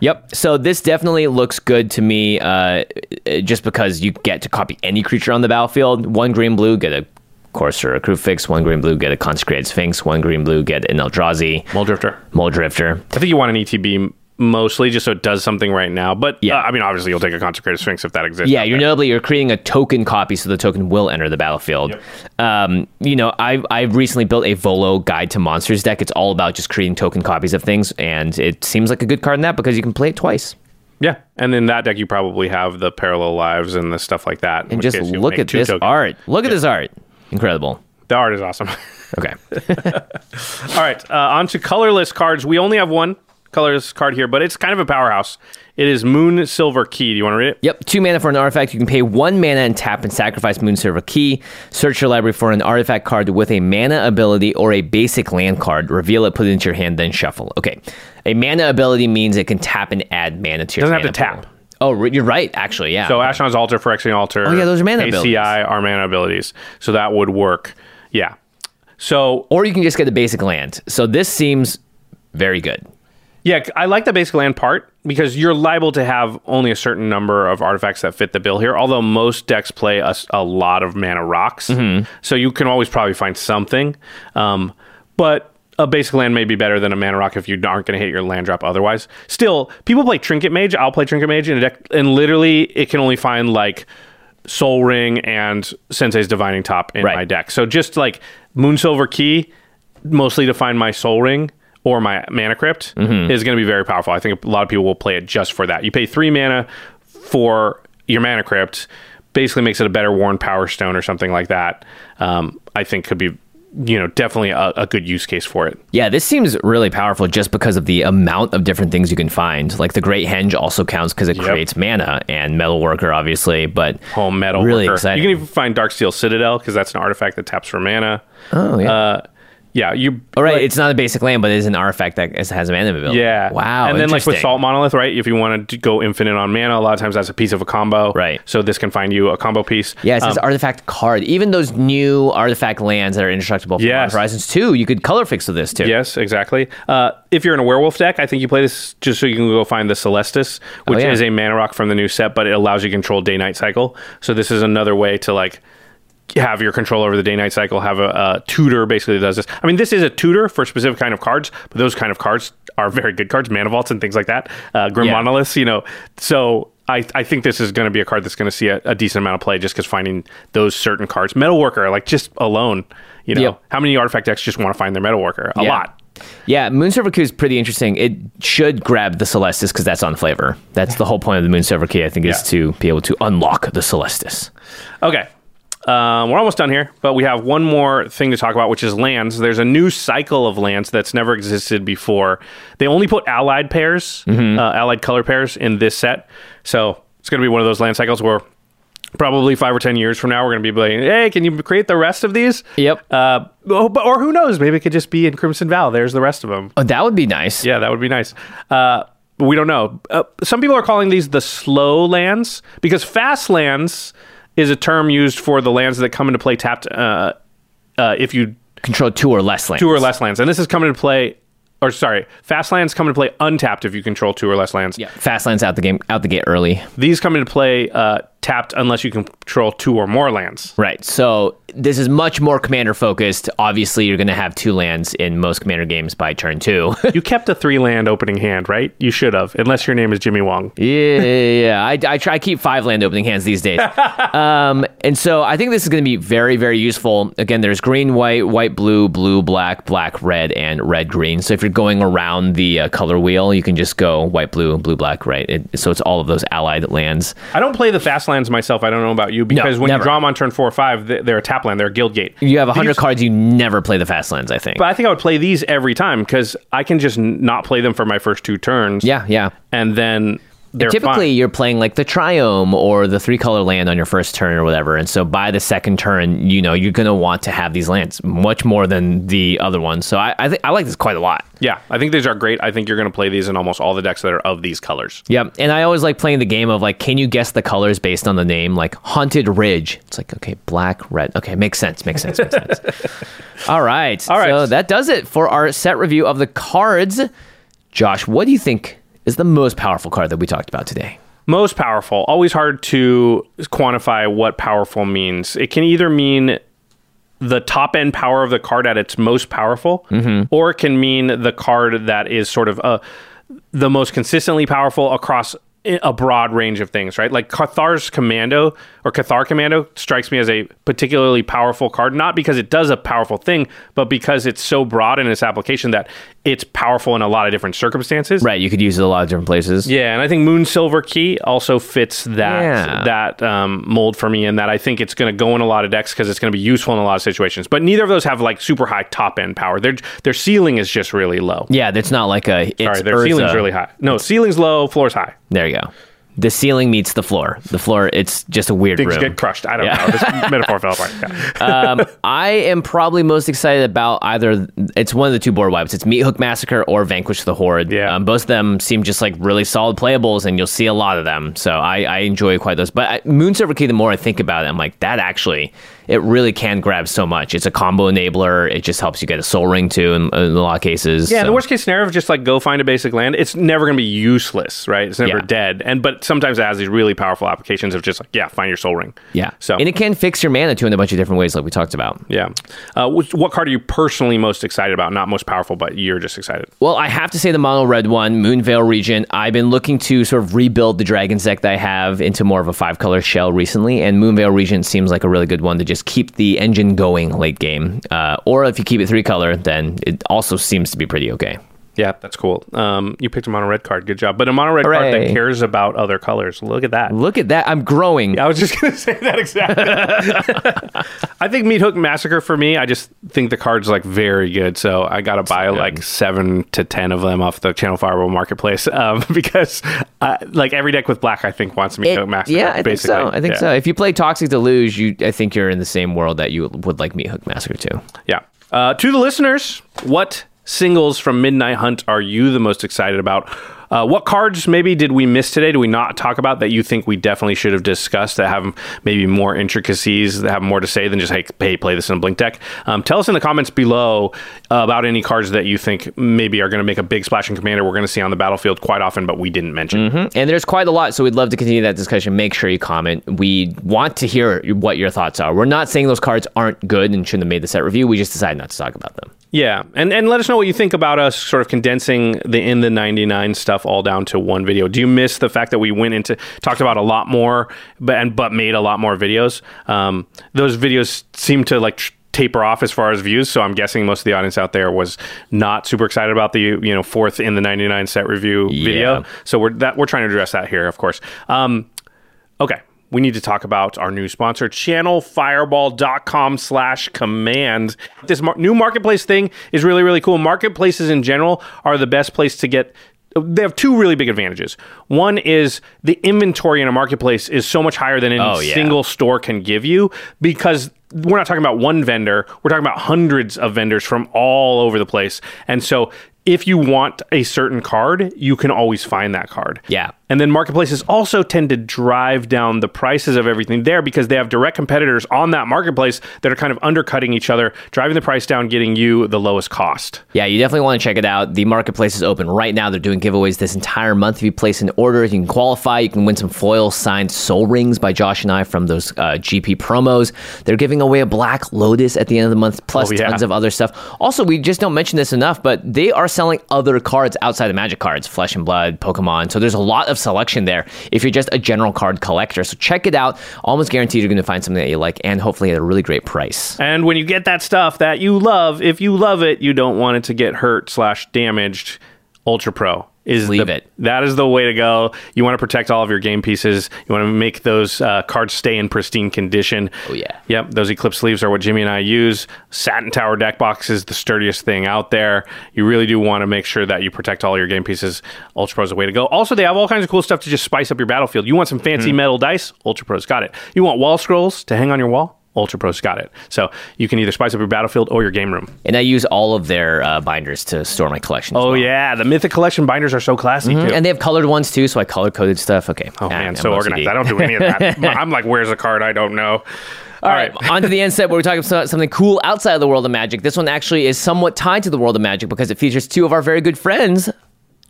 Yep. So this definitely looks good to me, uh, just because you get to copy any creature on the battlefield. One green blue, get a Courser, a Kruphix. One green blue, get a Consecrated Sphinx. One green blue, get an Eldrazi, Muldrifter. Muldrifter. I think you want an ETB mostly just so it does something right now. But Yeah. uh, I mean, obviously you'll take a consecrated sphinx if that exists. Yeah, you're there. notably you're creating a token copy, so the token will enter the battlefield. Um, you know, I've I've recently built a Volo Guide to Monsters deck. It's all about just creating token copies of things, and it seems like a good card in that because you can play it twice. Yeah, and in that deck you probably have the parallel lives and the stuff like that. And just look at this tokens. art. Look at this art. Incredible. The art is awesome. Okay. All right, uh, on to colorless cards. We only have one colorless card here, but it's kind of a powerhouse. It is Moonsilver Key. Do you want to read it? Yep, two mana for an artifact. You can pay one mana and tap and sacrifice Moonsilver Key. Search your library for an artifact card with a mana ability or a basic land card. Reveal it, put it into your hand, then shuffle. Okay. A mana ability means it can tap and add mana to your Doesn't have to tap. pool. Oh, re- you're right, actually, yeah. So Ashnod's Altar, Phyrexian Altar. Oh, yeah, those are mana ACI abilities. are mana abilities. So that would work. Yeah. So or you can just get the basic land. So this seems very good. Yeah, I like the basic land part because you're liable to have only a certain number of artifacts that fit the bill here. Although most decks play a lot of mana rocks, Mm-hmm. so you can always probably find something. Um, but a basic land may be better than a mana rock if you aren't going to hit your land drop otherwise. Still, people play Trinket Mage. I'll play Trinket Mage in a deck, and literally it can only find like Soul Ring and Sensei's Divining Top in Right. my deck. So just like Moonsilver Key, mostly to find my Soul Ring or my Mana Crypt, Mm-hmm. is going to be very powerful. I think a lot of people will play it just for that. You pay three mana for your Mana Crypt, basically makes it a better Worn Powerstone or something like that. Um, I think could be, you know, definitely a, a good use case for it. Yeah, this seems really powerful just because of the amount of different things you can find. Like the Great Henge also counts because it Yep. creates mana and Metalworker, obviously. But Home Metal really Worker. exciting. You can even find Darksteel Citadel because that's an artifact that taps for mana. oh yeah. Uh, yeah, you. All right, like- it's not a basic land, but it is an artifact that has a mana ability. Yeah. Wow. And then like with. Salt Monolith, right? If you want to go infinite on mana, a lot of times that's a piece of a combo. Right. So this can find you a combo piece. Yeah, it says Um, artifact card. Even those new artifact lands that are indestructible from Yes. Horizons 2, you could color fix with this too. Yes, exactly. Uh, if you're in a werewolf deck, I think you play this just so you can go find the Celestus, which Oh, yeah. is a mana rock from the new set, but it allows you to control day night cycle. So this is another way to like have your control over the day night cycle. Have a, a tutor basically does this. I mean, this is a tutor for a specific kind of cards, but those kind of cards are very good cards, mana vaults and things like that. Uh, Grim Yeah. monoliths, you know. So. I, I think this is going to be a card that's going to see a, a decent amount of play just because finding those certain cards, Metalworker, like just alone, you know, Yep. how many artifact decks just want to find their Metalworker? A Yeah. lot. Yeah, Moonsilver Key is pretty interesting. It should grab the Celestus because that's on flavor. That's the whole point of the Moonsilver Key, I think, is Yeah. to be able to unlock the Celestus. Okay. Um, we're almost done here, but we have one more thing to talk about, which is lands. There's a new cycle of lands that's never existed before. They only put allied pairs, Mm-hmm. uh, allied color pairs in this set. So it's going to be one of those land cycles where probably five or 10 years from now, we're going to be like, hey, can you create the rest of these? Yep. Uh, oh, but- or who knows? Maybe it could just be in Crimson Vow. There's the rest of them. Oh, that would be nice. Yeah, that would be nice. Uh, we don't know. Uh, some people are calling these the slow lands because fast lands is a term used for the lands that come into play tapped uh, uh, if you Control two or less lands. two or less lands, and this is coming into play. Or sorry, fast lands come into play untapped if you control two or less lands. Yeah, fast lands out the game, out the gate early. These come into play uh, tapped unless you control two or more lands. Right. So this is much more commander focused. Obviously, you're going to have two lands in most commander games by turn two. you kept a three land opening hand, right? You should have, unless your name is Jimmy Wong. yeah, yeah, yeah. I, I try I keep five land opening hands these days. um, and so I think this is going to be very, very useful. Again, there's green, white, white, blue, blue, black, black, red, and red, green. So if you're going around the uh, color wheel, you can just go white, blue, blue, black, right. It, so it's all of those allied lands. I don't play the fast lands myself. I don't know about you because when never. you draw them on turn four or five, they- they're a tap land. They're a guild gate. You have 100 cards, you never play the fast lands, I think. But I think I would play these every time because I can just not play them for my first two turns. yeah, yeah. and then Typically, fine. you're playing like the Triome or the three color land on your first turn or whatever. And so by the second turn, you know, you're going to want to have these lands much more than the other ones. So I, I, think I like this quite a lot. Yeah, I think these are great. I think you're going to play these in almost all the decks that are of these colors. Yep. And I always like playing the game of like, can you guess the colors based on the name? Like Haunted Ridge. It's like, okay, black, red. Okay, makes sense. Makes sense. Makes sense. All right. All right. So that does it for our set review of the cards. Josh, what do you think is the most powerful card that we talked about today? Most powerful. Always hard to quantify what powerful means. It can either mean the top end power of the card at its most powerful, or it can mean the card that is sort of uh, the most consistently powerful across a broad range of things, right? Like Cathar's Commando or Cathar Commando strikes me as a particularly powerful card, not because it does a powerful thing, but because it's so broad in its application that it's powerful in a lot of different circumstances. Right. You could use it a lot of different places. Yeah, and I think Moonsilver Key also fits that Yeah. that um, mold for me, in that I think it's going to go in a lot of decks because it's going to be useful in a lot of situations. But neither of those have like super high top end power. Their their ceiling is just really low. Yeah, that's not like a. It's Sorry, their Urza. ceiling's really high. No, ceiling's low, floor's high. There you go. The ceiling meets the floor. The floor, it's just a weird room. Things room. get crushed. I don't Yeah. know. This metaphor fell apart. Yeah. um, I am probably most excited about either. It's one of the two board wipes. It's Meat Hook Massacre or Vanquish the Horde. Yeah. Um, both of them seem just like really solid playables, and you'll see a lot of them. So I, I enjoy quite those. But I, Moonsilver Key, the more I think about it, I'm like that actually. It really can grab so much. It's a combo enabler. It just helps you get a soul ring too in, in a lot of cases. Yeah, so. the worst case scenario of just like go find a basic land, it's never going to be useless, right? It's never Yeah. dead. And but sometimes it has these really powerful applications of just like yeah, find your soul ring. Yeah. So and it can fix your mana too in a bunch of different ways, like we talked about. yeah, uh, which, what card are you personally most excited about? Not most powerful, but you're just excited. Well, I have to say the mono red one, Moonveil Regent. I've been looking to sort of rebuild the Dragon's deck that I have into more of a five color shell recently, and Moonveil Regent seems like a really good one to just keep the engine going late game. Uh, or if you keep it three color, then it also seems to be pretty okay. Yeah, that's cool. Um, you picked a mono red card. Good job. But a mono red card that cares about other colors. Look at that. Look at that. I'm growing. I was just going to say that exactly. I think Meat Hook Massacre for me, I just think the card's like very good. So I got to buy like seven to 10 of them off the Channel Fireball Marketplace um, because uh, like every deck with black, I think wants Meat Hook Massacre. yeah, I think basically. so. I think Yeah. so. If you play Toxic Deluge, you I think you're in the same world that you would like Meat Hook Massacre too. Yeah. Uh, to the listeners, what singles from Midnight Hunt are you the most excited about? Uh, what cards maybe did we miss today? Do we not talk about that you think we definitely should have discussed that have maybe more intricacies, that have more to say than just, hey, hey play this in a blink deck? Um, tell us in the comments below uh, about any cards that you think maybe are going to make a big splash in Commander we're going to see on the battlefield quite often, but we didn't mention. And there's quite a lot, so we'd love to continue that discussion. Make sure you comment. We want to hear what your thoughts are. We're not saying those cards aren't good and shouldn't have made the set review. We just decided not to talk about them. Yeah, and and let us know what you think about us sort of condensing the in the 99 stuff all down to one video. Do you miss the fact that we went into talked about a lot more but and but made a lot more videos? Um, those videos seem to like tr- taper off as far as views, so I'm guessing most of the audience out there was not super excited about the you know fourth in the 99 set review video. So we're that we're trying to address that here, of course. Um, okay. We need to talk about our new sponsor, channelfireball.com slash command. This mar- new marketplace thing is really, really cool. Marketplaces in general are the best place to get they have two really big advantages. One is the inventory in a marketplace is so much higher than any Oh, yeah. single store can give you because we're not talking about one vendor, we're talking about hundreds of vendors from all over the place. And so if you want a certain card, you can always find that card. Yeah. And then marketplaces also tend to drive down the prices of everything there because they have direct competitors on that marketplace that are kind of undercutting each other, driving the price down, getting you the lowest cost. Yeah, you definitely want to check it out. The marketplace is open right now. They're doing giveaways this entire month. If you place an order, you can qualify. You can win some foil signed soul rings by Josh and I from those uh, GP promos. They're giving away a Black Lotus at the end of the month, plus Oh, yeah. tons of other stuff. Also, we just don't mention this enough, but they are selling other cards outside of Magic cards, Flesh and Blood, Pokemon. So there's a lot of selection there if you're just a general card collector. So check it out. Almost guaranteed you're going to find something that you like and hopefully at a really great price. And when you get that stuff that you love, if you love it, you don't want it to get hurt slash damaged. Ultra Pro is Leave the, it. That is the way to go. You want to protect all of your game pieces. You want to make those uh, cards stay in pristine condition. Oh, yeah. Yep, those Eclipse sleeves are what Jimmy and I use. Satin Tower deck box is the sturdiest thing out there. You really do want to make sure that you protect all your game pieces. Ultra Pro is the way to go. Also, they have all kinds of cool stuff to just spice up your battlefield. You want some fancy Hmm. metal dice? Ultra Pro's got it. You want wall scrolls to hang on your wall? Ultra Pro's got it. So you can either spice up your battlefield or your game room. And I use all of their uh, binders to store my collection. Oh well. yeah, the Mythic Collection binders are so classy too. And they have colored ones too, so I color coded stuff. Okay. oh Ah, man, I'm so OCD. organized. I don't do any of that. I'm like, where's the card? I don't know. All right, on to the end set where we're talking about something cool outside of the world of magic. This one actually is somewhat tied to the world of magic because it features two of our very good friends,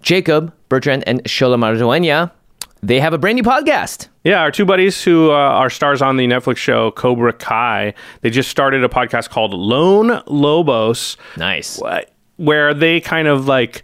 Jacob Bertrand and Xolo Maridueña. They have a brand new podcast. Yeah, our two buddies who uh, are stars on the Netflix show Cobra Kai, they just started a podcast called Lone Lobos. Nice. wh- where they kind of like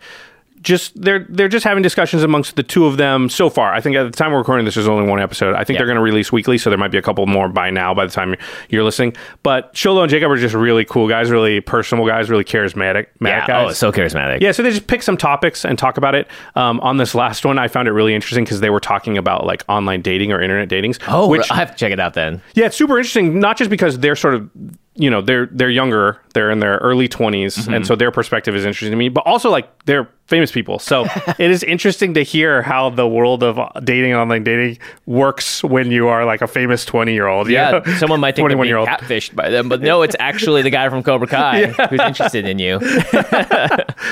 just they're they're just having discussions amongst the two of them so far. I think at the time we're recording this, there's only one episode. I think Yeah. they're going to release weekly, so there might be a couple more by now by the time you're listening. But Xolo and Jacob are just really cool guys, really personable guys, really charismatic Yeah. guys. Oh, so charismatic. Yeah, so they just pick some topics and talk about it. Um, on this last one, I found it really interesting because they were talking about like online dating or internet datings. Oh, which I have to check it out then. yeah, it's super interesting. Not just because they're sort of, you know, they're they're younger, they're in their early 20s Mm-hmm. and so their perspective is interesting to me. But also, like, they're famous people, so it is interesting to hear how the world of dating online dating works when you are like a famous twenty year old. Yeah, someone might think they're being year old. catfished by them, but no, it's actually the guy from Cobra Kai who's interested in you.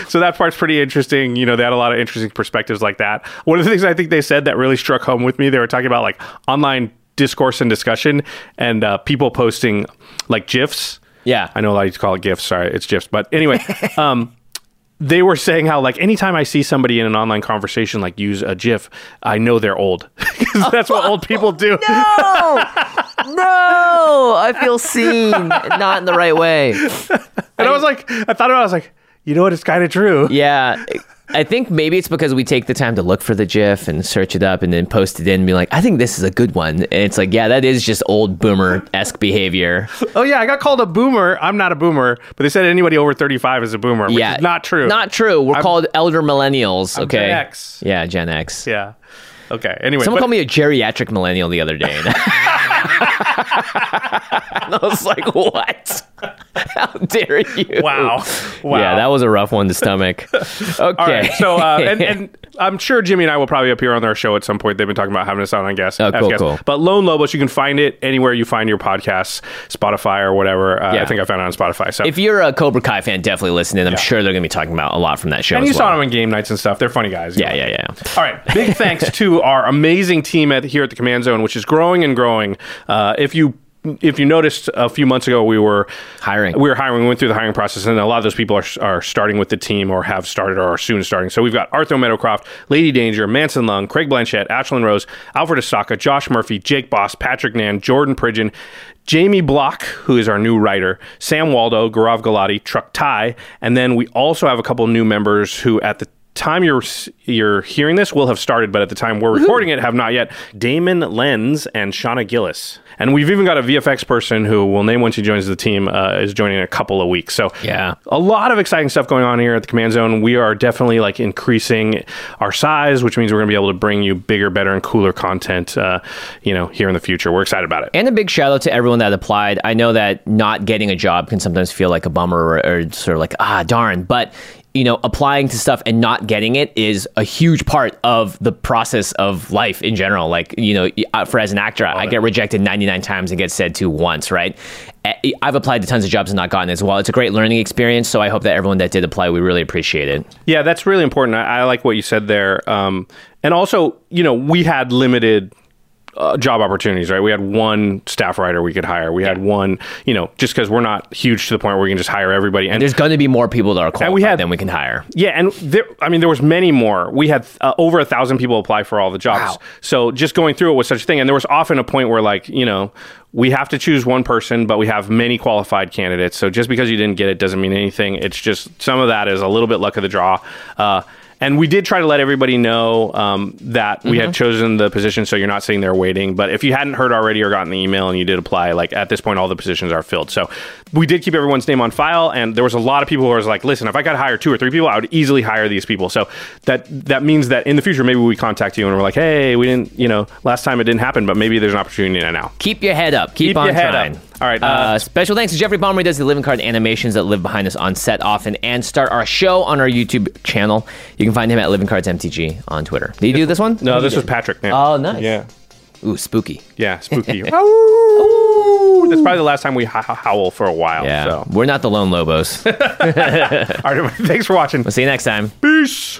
So that part's pretty interesting. You know, they had a lot of interesting perspectives like that. One of the things I think they said that really struck home with me, they were talking about like online discourse and discussion and uh, people posting like GIFs. Yeah. I know a lot of you call it GIFs. Sorry, it's GIFs. But anyway, um, they were saying how like anytime I see somebody in an online conversation like use a GIF, I know they're old because that's what old people do. No, no, I feel seen, not in the right way. And I was like, I thought about, it, I was like, you know what? It's kind of true. Yeah. I think maybe it's because we take the time to look for the GIF and search it up and then post it in and be like, I think this is a good one. And it's like, yeah, that is just old boomer esque behavior. Oh yeah, I got called a boomer. I'm not a boomer, but they said anybody over 35 is a boomer, which yeah. is not true. Not true. We're I'm- called elder millennials. I'm okay. Gen X. Yeah, Gen X. Yeah. Okay. Anyway, Someone but- called me a geriatric millennial the other day. and I was like, what? How dare you? Wow. Wow. Yeah, that was a rough one to stomach. Okay. All right. So, uh, and, and I'm sure Jimmy and I will probably appear on their show at some point. They've been talking about having us on on guests. Oh, cool, cool. But Lone Lobos, you can find it anywhere you find your podcasts, Spotify or whatever. Uh, Yeah. I think I found it on Spotify. So, if you're a Cobra Kai fan, definitely listen in. I'm sure they're going to be talking about a lot from that show. and you saw them on game nights and stuff. They're funny guys. Yeah, yeah, yeah. All right. Big thanks to our amazing team at here at the Command Zone, which is growing and growing. Uh, if you if you noticed a few months ago, we were Hiring. We were hiring. We went through the hiring process, and a lot of those people are, are starting with the team or have started or are soon starting. So we've got Arthur Meadowcroft, Lady Danger, Manson Lung, Craig Blanchett, Ashlyn Rose, Alfred Asaka, Josh Murphy, Jake Boss, Patrick Nan, Jordan Pridgeon, Jamie Block, who is our new writer, Sam Waldo, Garav Galati, Truck Ty, and then we also have a couple new members who at the time you're you're hearing this will have started, but at the time we're recording it, have not yet. Damon Lenz and Shauna Gillis, and we've even got a VFX person who will name when she joins the team uh, is joining in a couple of weeks. So Yeah. a lot of exciting stuff going on here at the Command Zone. We are definitely like increasing our size, which means we're going to be able to bring you bigger, better, and cooler content. Uh, you know, here in the future, we're excited about it. And a big shout out to everyone that applied. I know that not getting a job can sometimes feel like a bummer or, or sort of like, ah, darn. But, you know, applying to stuff and not getting it is a huge part of the process of life in general. Like, you know, uh, for as an actor, I get rejected 99 times and get said to once, right? I've applied to tons of jobs and not gotten it as well. It's a great learning experience. So I hope that everyone that did apply, we really appreciate it. Yeah, that's really important. I, I like what you said there. Um, and also, you know, we had limited uh, job opportunities, right? We had one staff writer we could hire. We had one, you know, just because we're not huge to the point where we can just hire everybody. And There's going to be more people that are qualified we had- than we can hire. Yeah, and there, I mean, there was many more. We had uh, over a thousand people apply for all the jobs. So just going through it was such a thing, and there was often a point where, like, you know, we have to choose one person, but we have many qualified candidates. So just because you didn't get it doesn't mean anything. It's just some of that is a little bit luck of the draw. Uh, and we did try to let everybody know um, that we had chosen the position, so you're not sitting there waiting. But if you hadn't heard already or gotten the email and you did apply, like at this point, all the positions are filled. So we did keep everyone's name on file, and there was a lot of people who was like, "Listen, if I got to hire two or three people, I would easily hire these people." So that that means that in the future, maybe we contact you and we're like, "Hey, we didn't, you know, last time it didn't happen, but maybe there's an opportunity now." Keep your head up. Keep, Keep on your head trying. up. All right, Uh, uh, special thanks to Jeffrey Bomber. He does the living card animations that live behind us on set often and start our show on our YouTube channel. You can find him at Living Cards MTG on Twitter. Did you do this one? No, this did. was Patrick. Man. Oh, nice. Yeah, Ooh, spooky. yeah, spooky. Ooh, That's probably the last time we h- howl for a while. Yeah. So, We're not the Lone Lobos. all right, everybody, thanks for watching. we'll see you next time. Peace.